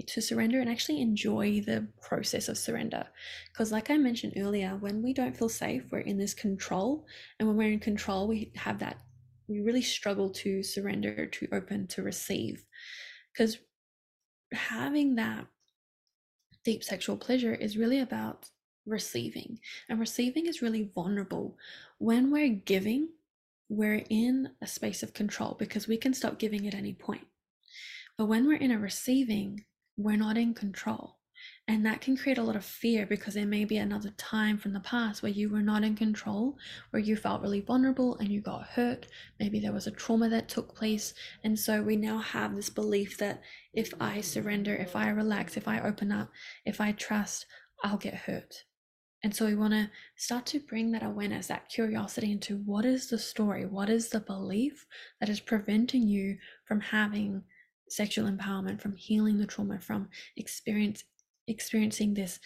to surrender and actually enjoy the process of surrender. Because, like I mentioned earlier, when we don't feel safe, we're in this control. And when we're in control, we have that, we really struggle to surrender, to open, to receive. Because having that deep sexual pleasure is really about receiving. And receiving is really vulnerable. When we're giving, we're in a space of control because we can stop giving at any point. But when we're in a receiving, we're not in control. And that can create a lot of fear because there may be another time from the past where you were not in control, where you felt really vulnerable and you got hurt. Maybe there was a trauma that took place. And so we now have this belief that if I surrender, if I relax, if I open up, if I trust, I'll get hurt. And so we want to start to bring that awareness, that curiosity into what is the story? What is the belief that is preventing you from having sexual empowerment, from healing the trauma, from experience experiencing this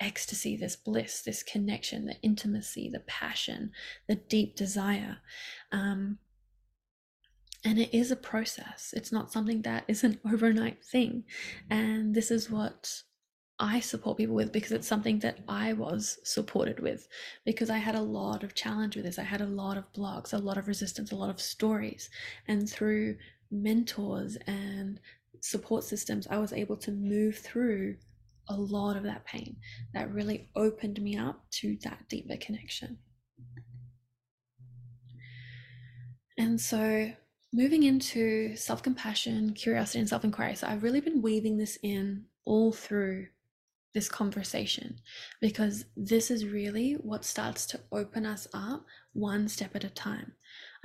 ecstasy, this bliss, this connection, the intimacy, the passion, the deep desire. Um, and it is a process. It's not something that is an overnight thing. And this is what I support people with because it's something that I was supported with because I had a lot of challenge with this. I had a lot of blocks, a lot of resistance, a lot of stories. And through mentors and support systems, I was able to move through a lot of that pain that really opened me up to that deeper connection. And so, moving into self compassion, curiosity, and self inquiry. So, I've really been weaving this in all through this conversation because this is really what starts to open us up one step at a time.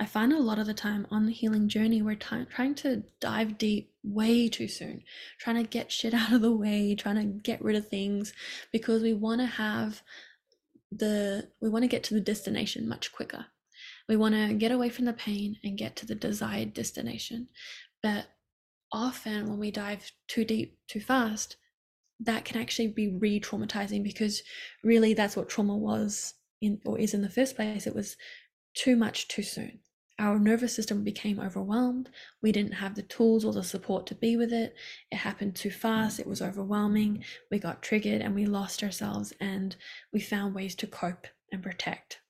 I find a lot of the time on the healing journey, we're t- trying to dive deep way too soon, trying to get shit out of the way, trying to get rid of things because we want to have the, we want to get to the destination much quicker. We want to get away from the pain and get to the desired destination. But often when we dive too deep too fast, that can actually be re traumatizing because really that's what trauma was in or is in the first place. It was too much too soon our nervous system became overwhelmed. We didn't have the tools or the support to be with it. It happened too fast. It was overwhelming. We got triggered and we lost ourselves and we found ways to cope and protect.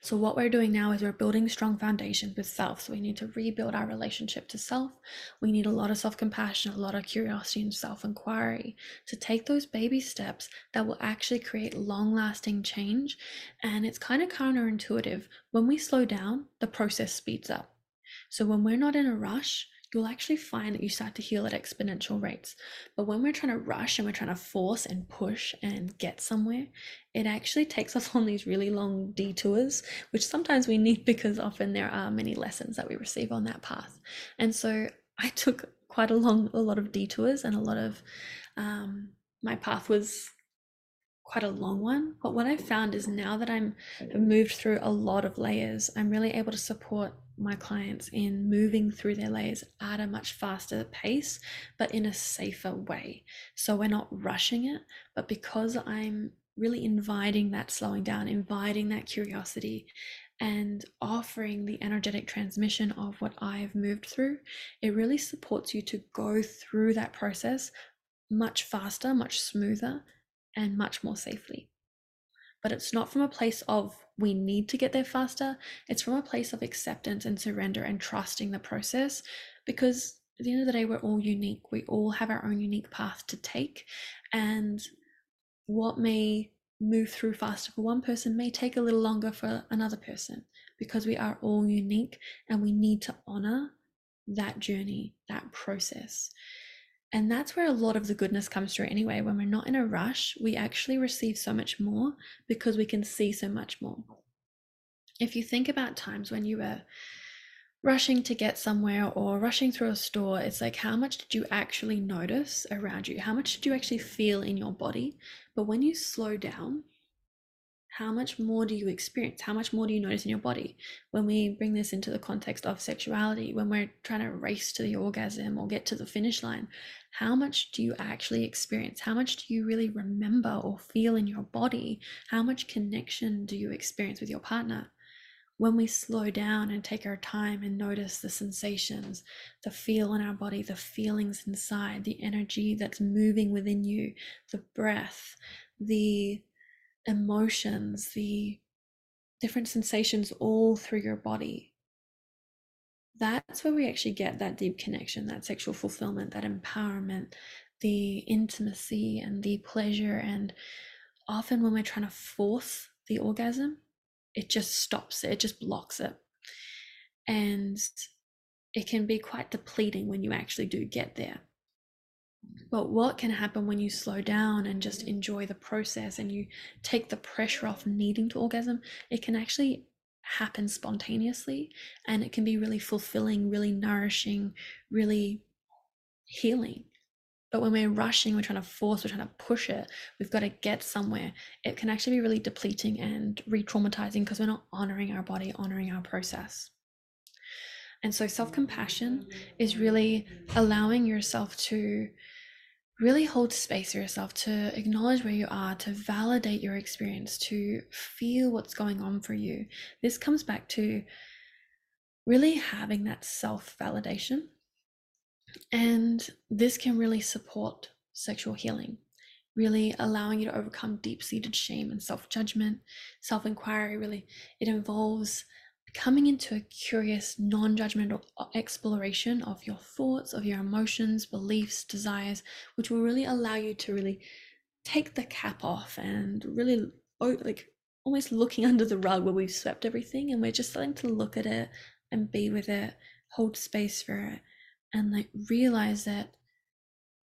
So, what we're doing now is we're building strong foundations with self. So, we need to rebuild our relationship to self. We need a lot of self compassion, a lot of curiosity and self inquiry to take those baby steps that will actually create long lasting change. And it's kind of counterintuitive. When we slow down, the process speeds up. So, when we're not in a rush, you'll actually find that you start to heal at exponential rates. But when we're trying to rush and we're trying to force and push and get somewhere, it actually takes us on these really long detours, which sometimes we need because often there are many lessons that we receive on that path. And so I took quite a long, a lot of detours and a lot of um, my path was quite a long one. But what I've found is now that I'm moved through a lot of layers, I'm really able to support my clients in moving through their layers at a much faster pace, but in a safer way. So we're not rushing it, but because I'm really inviting that slowing down, inviting that curiosity, and offering the energetic transmission of what I've moved through, it really supports you to go through that process much faster, much smoother, and much more safely. But it's not from a place of we need to get there faster, it's from a place of acceptance and surrender and trusting the process because at the end of the day, we're all unique. We all have our own unique path to take. And what may move through faster for one person may take a little longer for another person because we are all unique and we need to honor that journey, that process. And that's where a lot of the goodness comes through anyway. When we're not in a rush, we actually receive so much more because we can see so much more. If you think about times when you were rushing to get somewhere or rushing through a store, it's like how much did you actually notice around you? How much did you actually feel in your body? But when you slow down, how much more do you experience? How much more do you notice in your body? When we bring this into the context of sexuality, when we're trying to race to the orgasm or get to the finish line, how much do you actually experience? How much do you really remember or feel in your body? How much connection do you experience with your partner? When we slow down and take our time and notice the sensations, the feel in our body, the feelings inside, the energy that's moving within you, the breath, the emotions, the different sensations all through your body. That's where we actually get that deep connection, that sexual fulfillment, that empowerment, the intimacy and the pleasure. And often when we're trying to force the orgasm, it just stops it, it just blocks it. And it can be quite depleting when you actually do get there. But what can happen when you slow down and just enjoy the process and you take the pressure off needing to orgasm? It can actually happen spontaneously and it can be really fulfilling, really nourishing, really healing. But when we're rushing, we're trying to force, we're trying to push it, we've got to get somewhere, it can actually be really depleting and re traumatizing because we're not honoring our body, honoring our process. And so self compassion is really allowing yourself to really hold space for yourself, to acknowledge where you are, to validate your experience, to feel what's going on for you. This comes back to really having that self validation. And this can really support sexual healing, really allowing you to overcome deep seated shame and self judgment, self inquiry. Really, it involves coming into a curious, non judgmental uh, exploration of your thoughts, of your emotions, beliefs, desires, which will really allow you to really take the cap off and really like almost looking under the rug where we've swept everything and we're just starting to look at it and be with it, hold space for it, and like realize that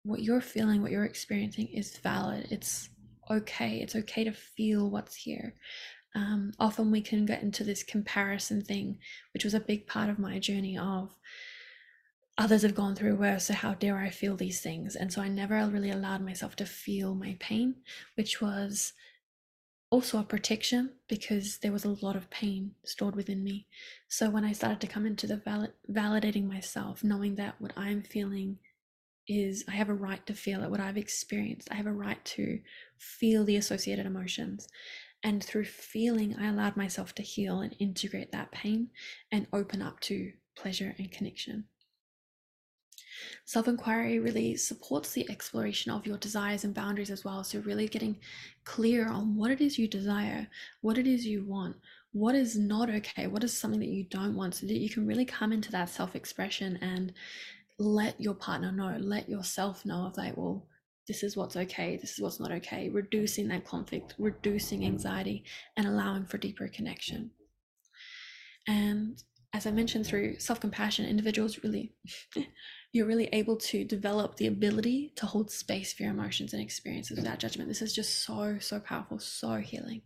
what you're feeling, what you're experiencing is valid. It's okay. It's okay to feel what's here um, often we can get into this comparison thing, which was a big part of my journey of others have gone through worse, so how dare I feel these things? And so I never really allowed myself to feel my pain, which was also a protection because there was a lot of pain stored within me. So when I started to come into the valid- validating myself, knowing that what I'm feeling is I have a right to feel it, what I've experienced, I have a right to feel the associated emotions. And through feeling, I allowed myself to heal and integrate that pain and open up to pleasure and connection. Self inquiry really supports the exploration of your desires and boundaries as well. So, really getting clear on what it is you desire, what it is you want, what is not okay, what is something that you don't want, so that you can really come into that self expression and let your partner know, let yourself know of like, well, this is what's okay, this is what's not okay, reducing that conflict, reducing anxiety, and allowing for deeper connection. And as I mentioned, through self compassion, individuals really, you're really able to develop the ability to hold space for your emotions and experiences without judgment. This is just so, so powerful, so healing.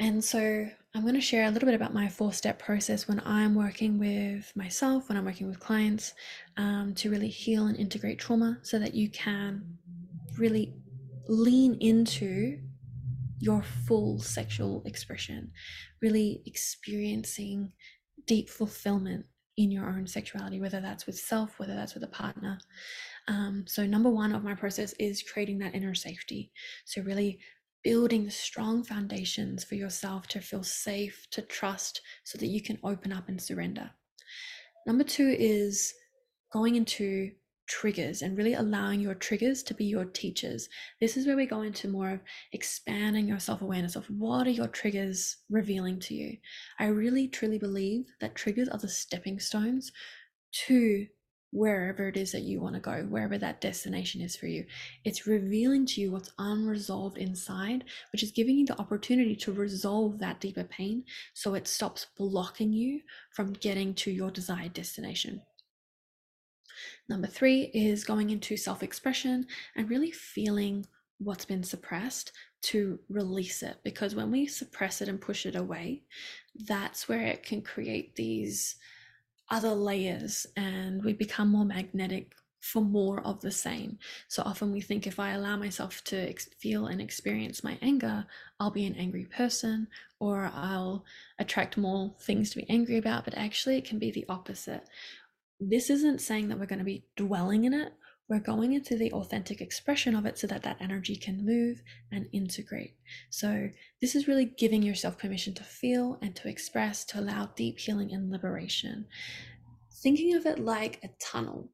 And so I'm going to share a little bit about my four step process when I'm working with myself, when I'm working with clients, um, to really heal and integrate trauma so that you can really lean into your full sexual expression, really experiencing deep fulfillment in your own sexuality, whether that's with self, whether that's with a partner. Um, so, number one of my process is creating that inner safety. So, really building strong foundations for yourself to feel safe, to trust, so that you can open up and surrender. Number two is going into triggers and really allowing your triggers to be your teachers. This is where we go into more of expanding your self awareness of what are your triggers revealing to you. I really truly believe that triggers are the stepping stones to wherever it is that you want to go, wherever that destination is for you. It's revealing to you what's unresolved inside, which is giving you the opportunity to resolve that deeper pain so it stops blocking you from getting to your desired destination. Number three is going into self expression and really feeling what's been suppressed to release it. Because when we suppress it and push it away, that's where it can create these other layers and we become more magnetic for more of the same. So often we think if I allow myself to ex- feel and experience my anger, I'll be an angry person or I'll attract more things to be angry about. But actually, it can be the opposite this isn't saying that we're going to be dwelling in it. We're going into the authentic expression of it so that that energy can move and integrate. So, this is really giving yourself permission to feel and to express, to allow deep healing and liberation. Thinking of it like a tunnel.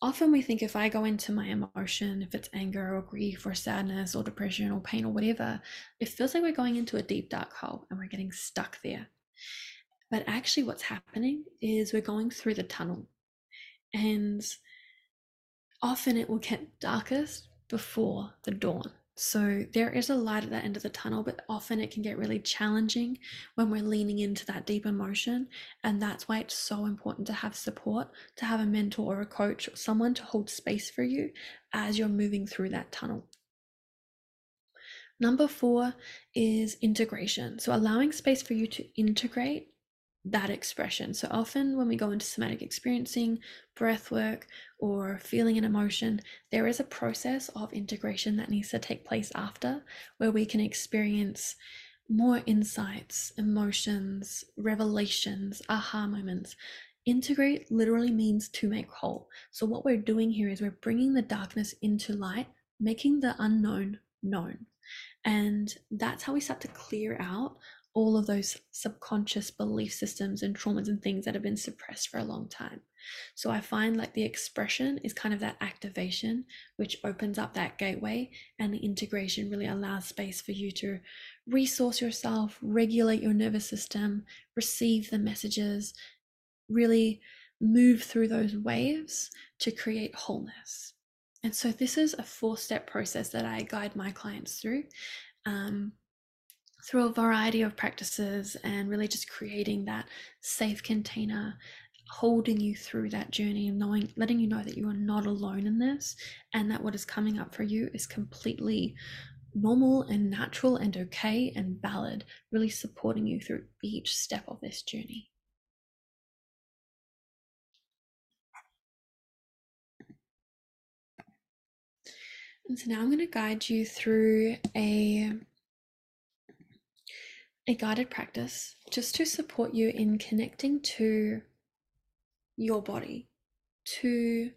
Often we think if I go into my emotion, if it's anger or grief or sadness or depression or pain or whatever, it feels like we're going into a deep dark hole and we're getting stuck there. But actually, what's happening is we're going through the tunnel, and often it will get darkest before the dawn. So there is a light at the end of the tunnel, but often it can get really challenging when we're leaning into that deep emotion. And that's why it's so important to have support, to have a mentor or a coach or someone to hold space for you as you're moving through that tunnel. Number four is integration. So allowing space for you to integrate that expression. So often when we go into somatic experiencing, breath work, or feeling an emotion, there is a process of integration that needs to take place after where we can experience more insights, emotions, revelations, aha moments. Integrate literally means to make whole. So, what we're doing here is we're bringing the darkness into light, making the unknown known. And that's how we start to clear out all of those subconscious belief systems and traumas and things that have been suppressed for a long time. So I find like the expression is kind of that activation, which opens up that gateway, and the integration really allows space for you to resource yourself, regulate your nervous system, receive the messages, really move through those waves to create wholeness. And so, this is a four step process that I guide my clients through. Um, through a variety of practices and really just creating that safe container holding you through that journey and knowing letting you know that you are not alone in this and that what is coming up for you is completely normal and natural and okay and valid really supporting you through each step of this journey. And so now i'm going to guide you through a a guided practice just to support you in connecting to your body, to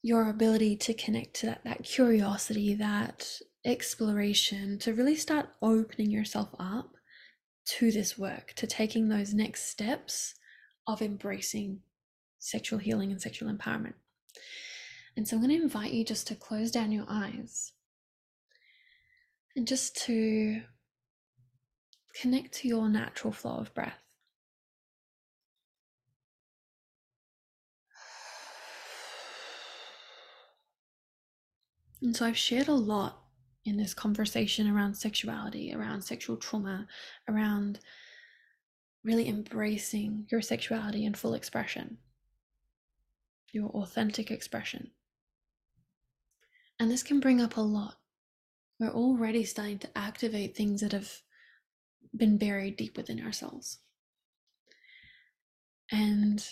your ability to connect to that, that curiosity, that exploration, to really start opening yourself up to this work, to taking those next steps of embracing sexual healing and sexual empowerment. And so I'm going to invite you just to close down your eyes and just to Connect to your natural flow of breath. And so I've shared a lot in this conversation around sexuality, around sexual trauma, around really embracing your sexuality in full expression, your authentic expression. And this can bring up a lot. We're already starting to activate things that have been buried deep within ourselves. And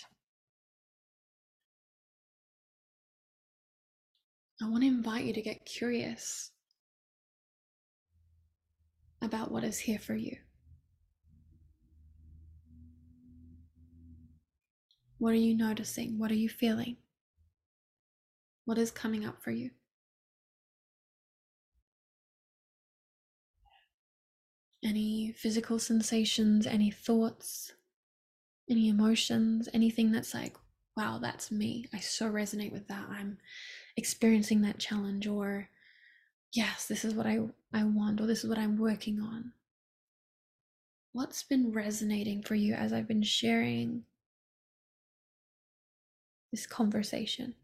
I want to invite you to get curious about what is here for you. What are you noticing? What are you feeling? What is coming up for you? Any physical sensations, any thoughts, any emotions, anything that's like wow, that's me. I so resonate with that. I'm experiencing that challenge, or yes, this is what I, I want, or this is what I'm working on. What's been resonating for you as I've been sharing this conversation?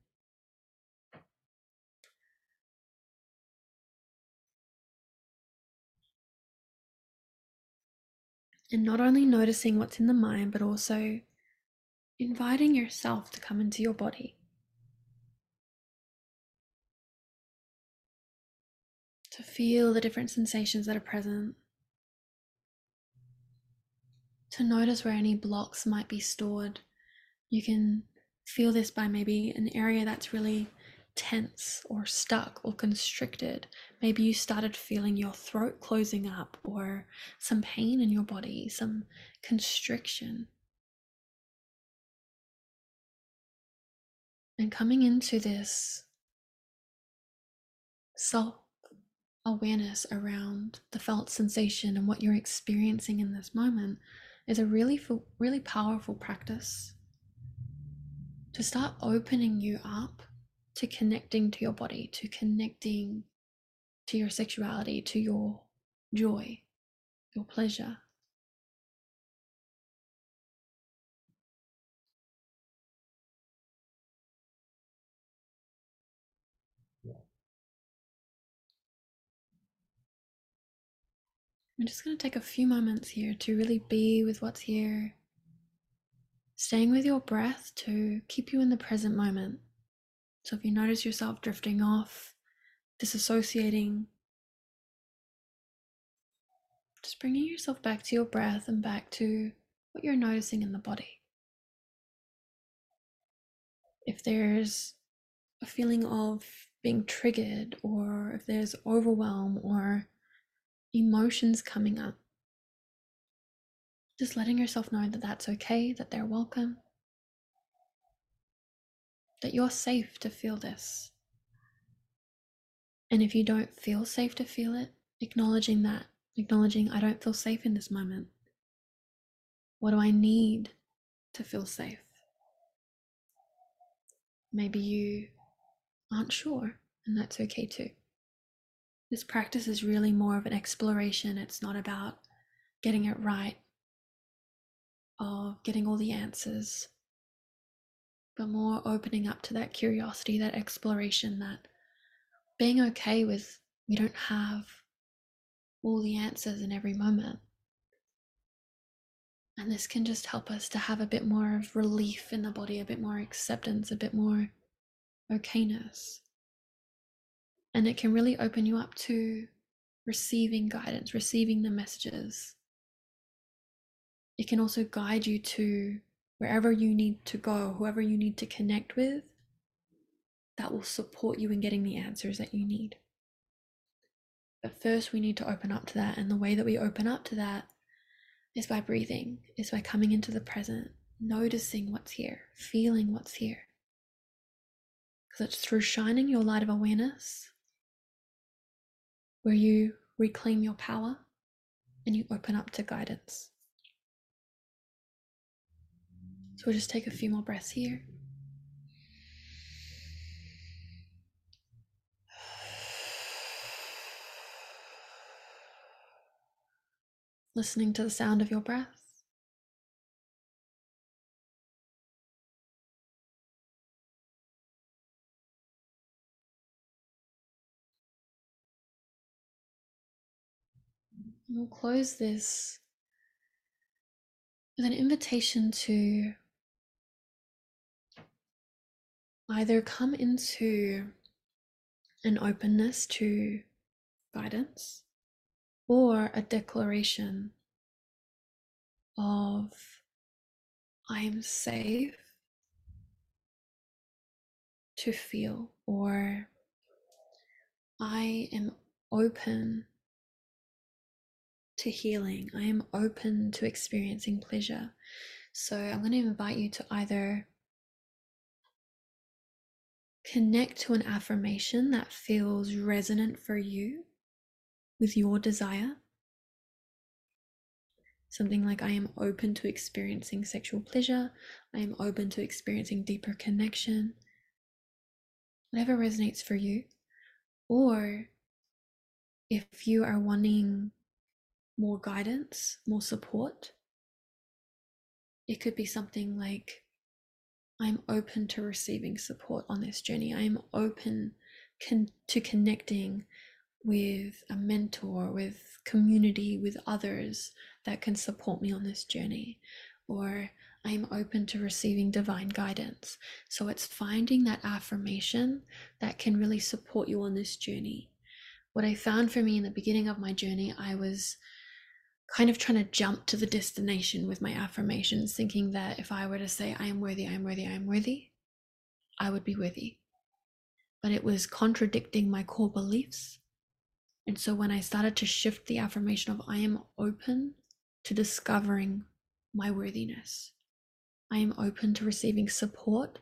And not only noticing what's in the mind, but also inviting yourself to come into your body. To feel the different sensations that are present. To notice where any blocks might be stored. You can feel this by maybe an area that's really tense or stuck or constricted. Maybe you started feeling your throat closing up or some pain in your body, some constriction. And coming into this self awareness around the felt sensation and what you're experiencing in this moment is a really, really powerful practice to start opening you up to connecting to your body, to connecting to your sexuality, to your joy, your pleasure. I'm just going to take a few moments here to really be with what's here, staying with your breath to keep you in the present moment. So if you notice yourself drifting off, disassociating, just bringing yourself back to your breath and back to what you're noticing in the body. If there's a feeling of being triggered, or if there's overwhelm or emotions coming up, just letting yourself know that that's okay, that they're welcome, that you're safe to feel this. And if you don't feel safe to feel it, acknowledging that, acknowledging I don't feel safe in this moment. What do I need to feel safe? Maybe you aren't sure, and that's okay too. This practice is really more of an exploration. It's not about getting it right or getting all the answers but more opening up to that curiosity, that exploration, that being okay with we don't have all the answers in every moment. And this can just help us to have a bit more of relief in the body, a bit more acceptance, a bit more okayness. And it can really open you up to receiving guidance, receiving the messages. It can also guide you to wherever you need to go, whoever you need to connect with, that will support you in getting the answers that you need. But first, we need to open up to that. And the way that we open up to that is by breathing, is by coming into the present, noticing what's here, feeling what's here. Because it's through shining your light of awareness where you reclaim your power and you open up to guidance. So we'll just take a few more breaths here. Listening to the sound of your breath. we'll close this with an invitation to either come into an openness to guidance or a declaration of I am safe to feel, or I am open to healing, I am open to experiencing pleasure. So I'm going to invite you to either Connect to an affirmation that feels resonant for you with your desire. Something like, I am open to experiencing sexual pleasure. I am open to experiencing deeper connection. Whatever resonates for you. Or if you are wanting more guidance, more support, it could be something like, I'm open to receiving support on this journey. I am open con- to connecting with a mentor, with community, with others that can support me on this journey. Or I'm open to receiving divine guidance. So it's finding that affirmation that can really support you on this journey. What I found for me in the beginning of my journey, I was kind of trying to jump to the destination with my affirmations, thinking that if I were to say, I am worthy, I am worthy, I am worthy, I would be worthy. But it was contradicting my core beliefs. And so when I started to shift the affirmation of, I am open to discovering my worthiness, I am open to receiving support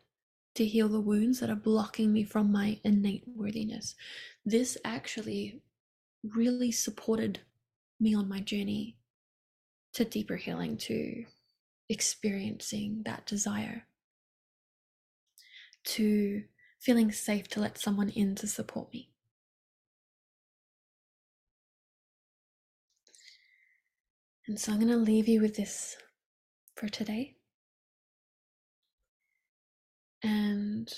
to heal the wounds that are blocking me from my innate worthiness. This actually really supported me on my journey to deeper healing, to experiencing that desire, to feeling safe to let someone in to support me. And so I'm going to leave you with this for today. And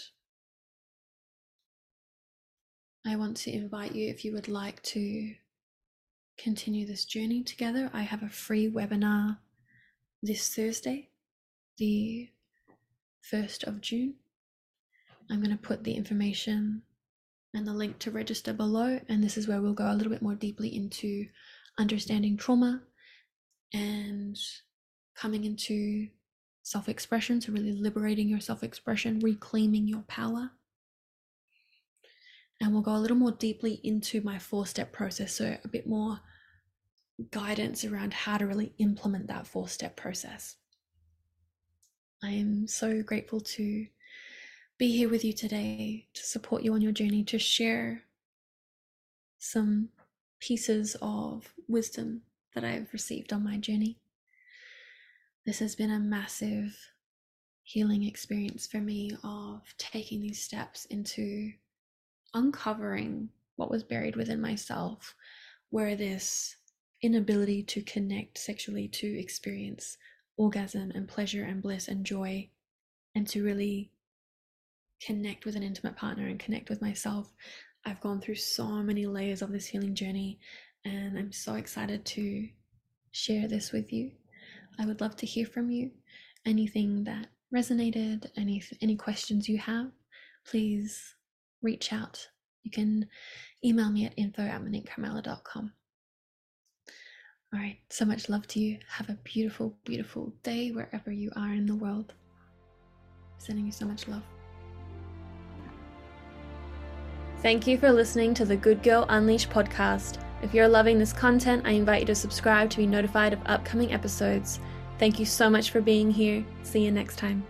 I want to invite you if you would like to continue this journey together, I have a free webinar this Thursday, the 1st of June. I'm going to put the information and the link to register below, and this is where we'll go a little bit more deeply into understanding trauma and coming into self expression. So, really liberating your self expression, reclaiming your power. And we'll go a little more deeply into my four step process. So, a bit more guidance around how to really implement that four step process. I am so grateful to be here with you today to support you on your journey, to share some pieces of wisdom that I've received on my journey. This has been a massive healing experience for me of taking these steps into uncovering what was buried within myself, where this inability to connect sexually to experience orgasm and pleasure and bliss and joy and to really connect with an intimate partner and connect with myself. I've gone through so many layers of this healing journey and I'm so excited to share this with you. I would love to hear from you. Anything that resonated, any any questions you have, please reach out. You can email me at info at moniquecarmela.com. All right, so much love to you. Have a beautiful, beautiful day wherever you are in the world. Sending you so much love. Thank you for listening to the Good Girl Unleashed podcast. If you're loving this content, I invite you to subscribe to be notified of upcoming episodes. Thank you so much for being here. See you next time.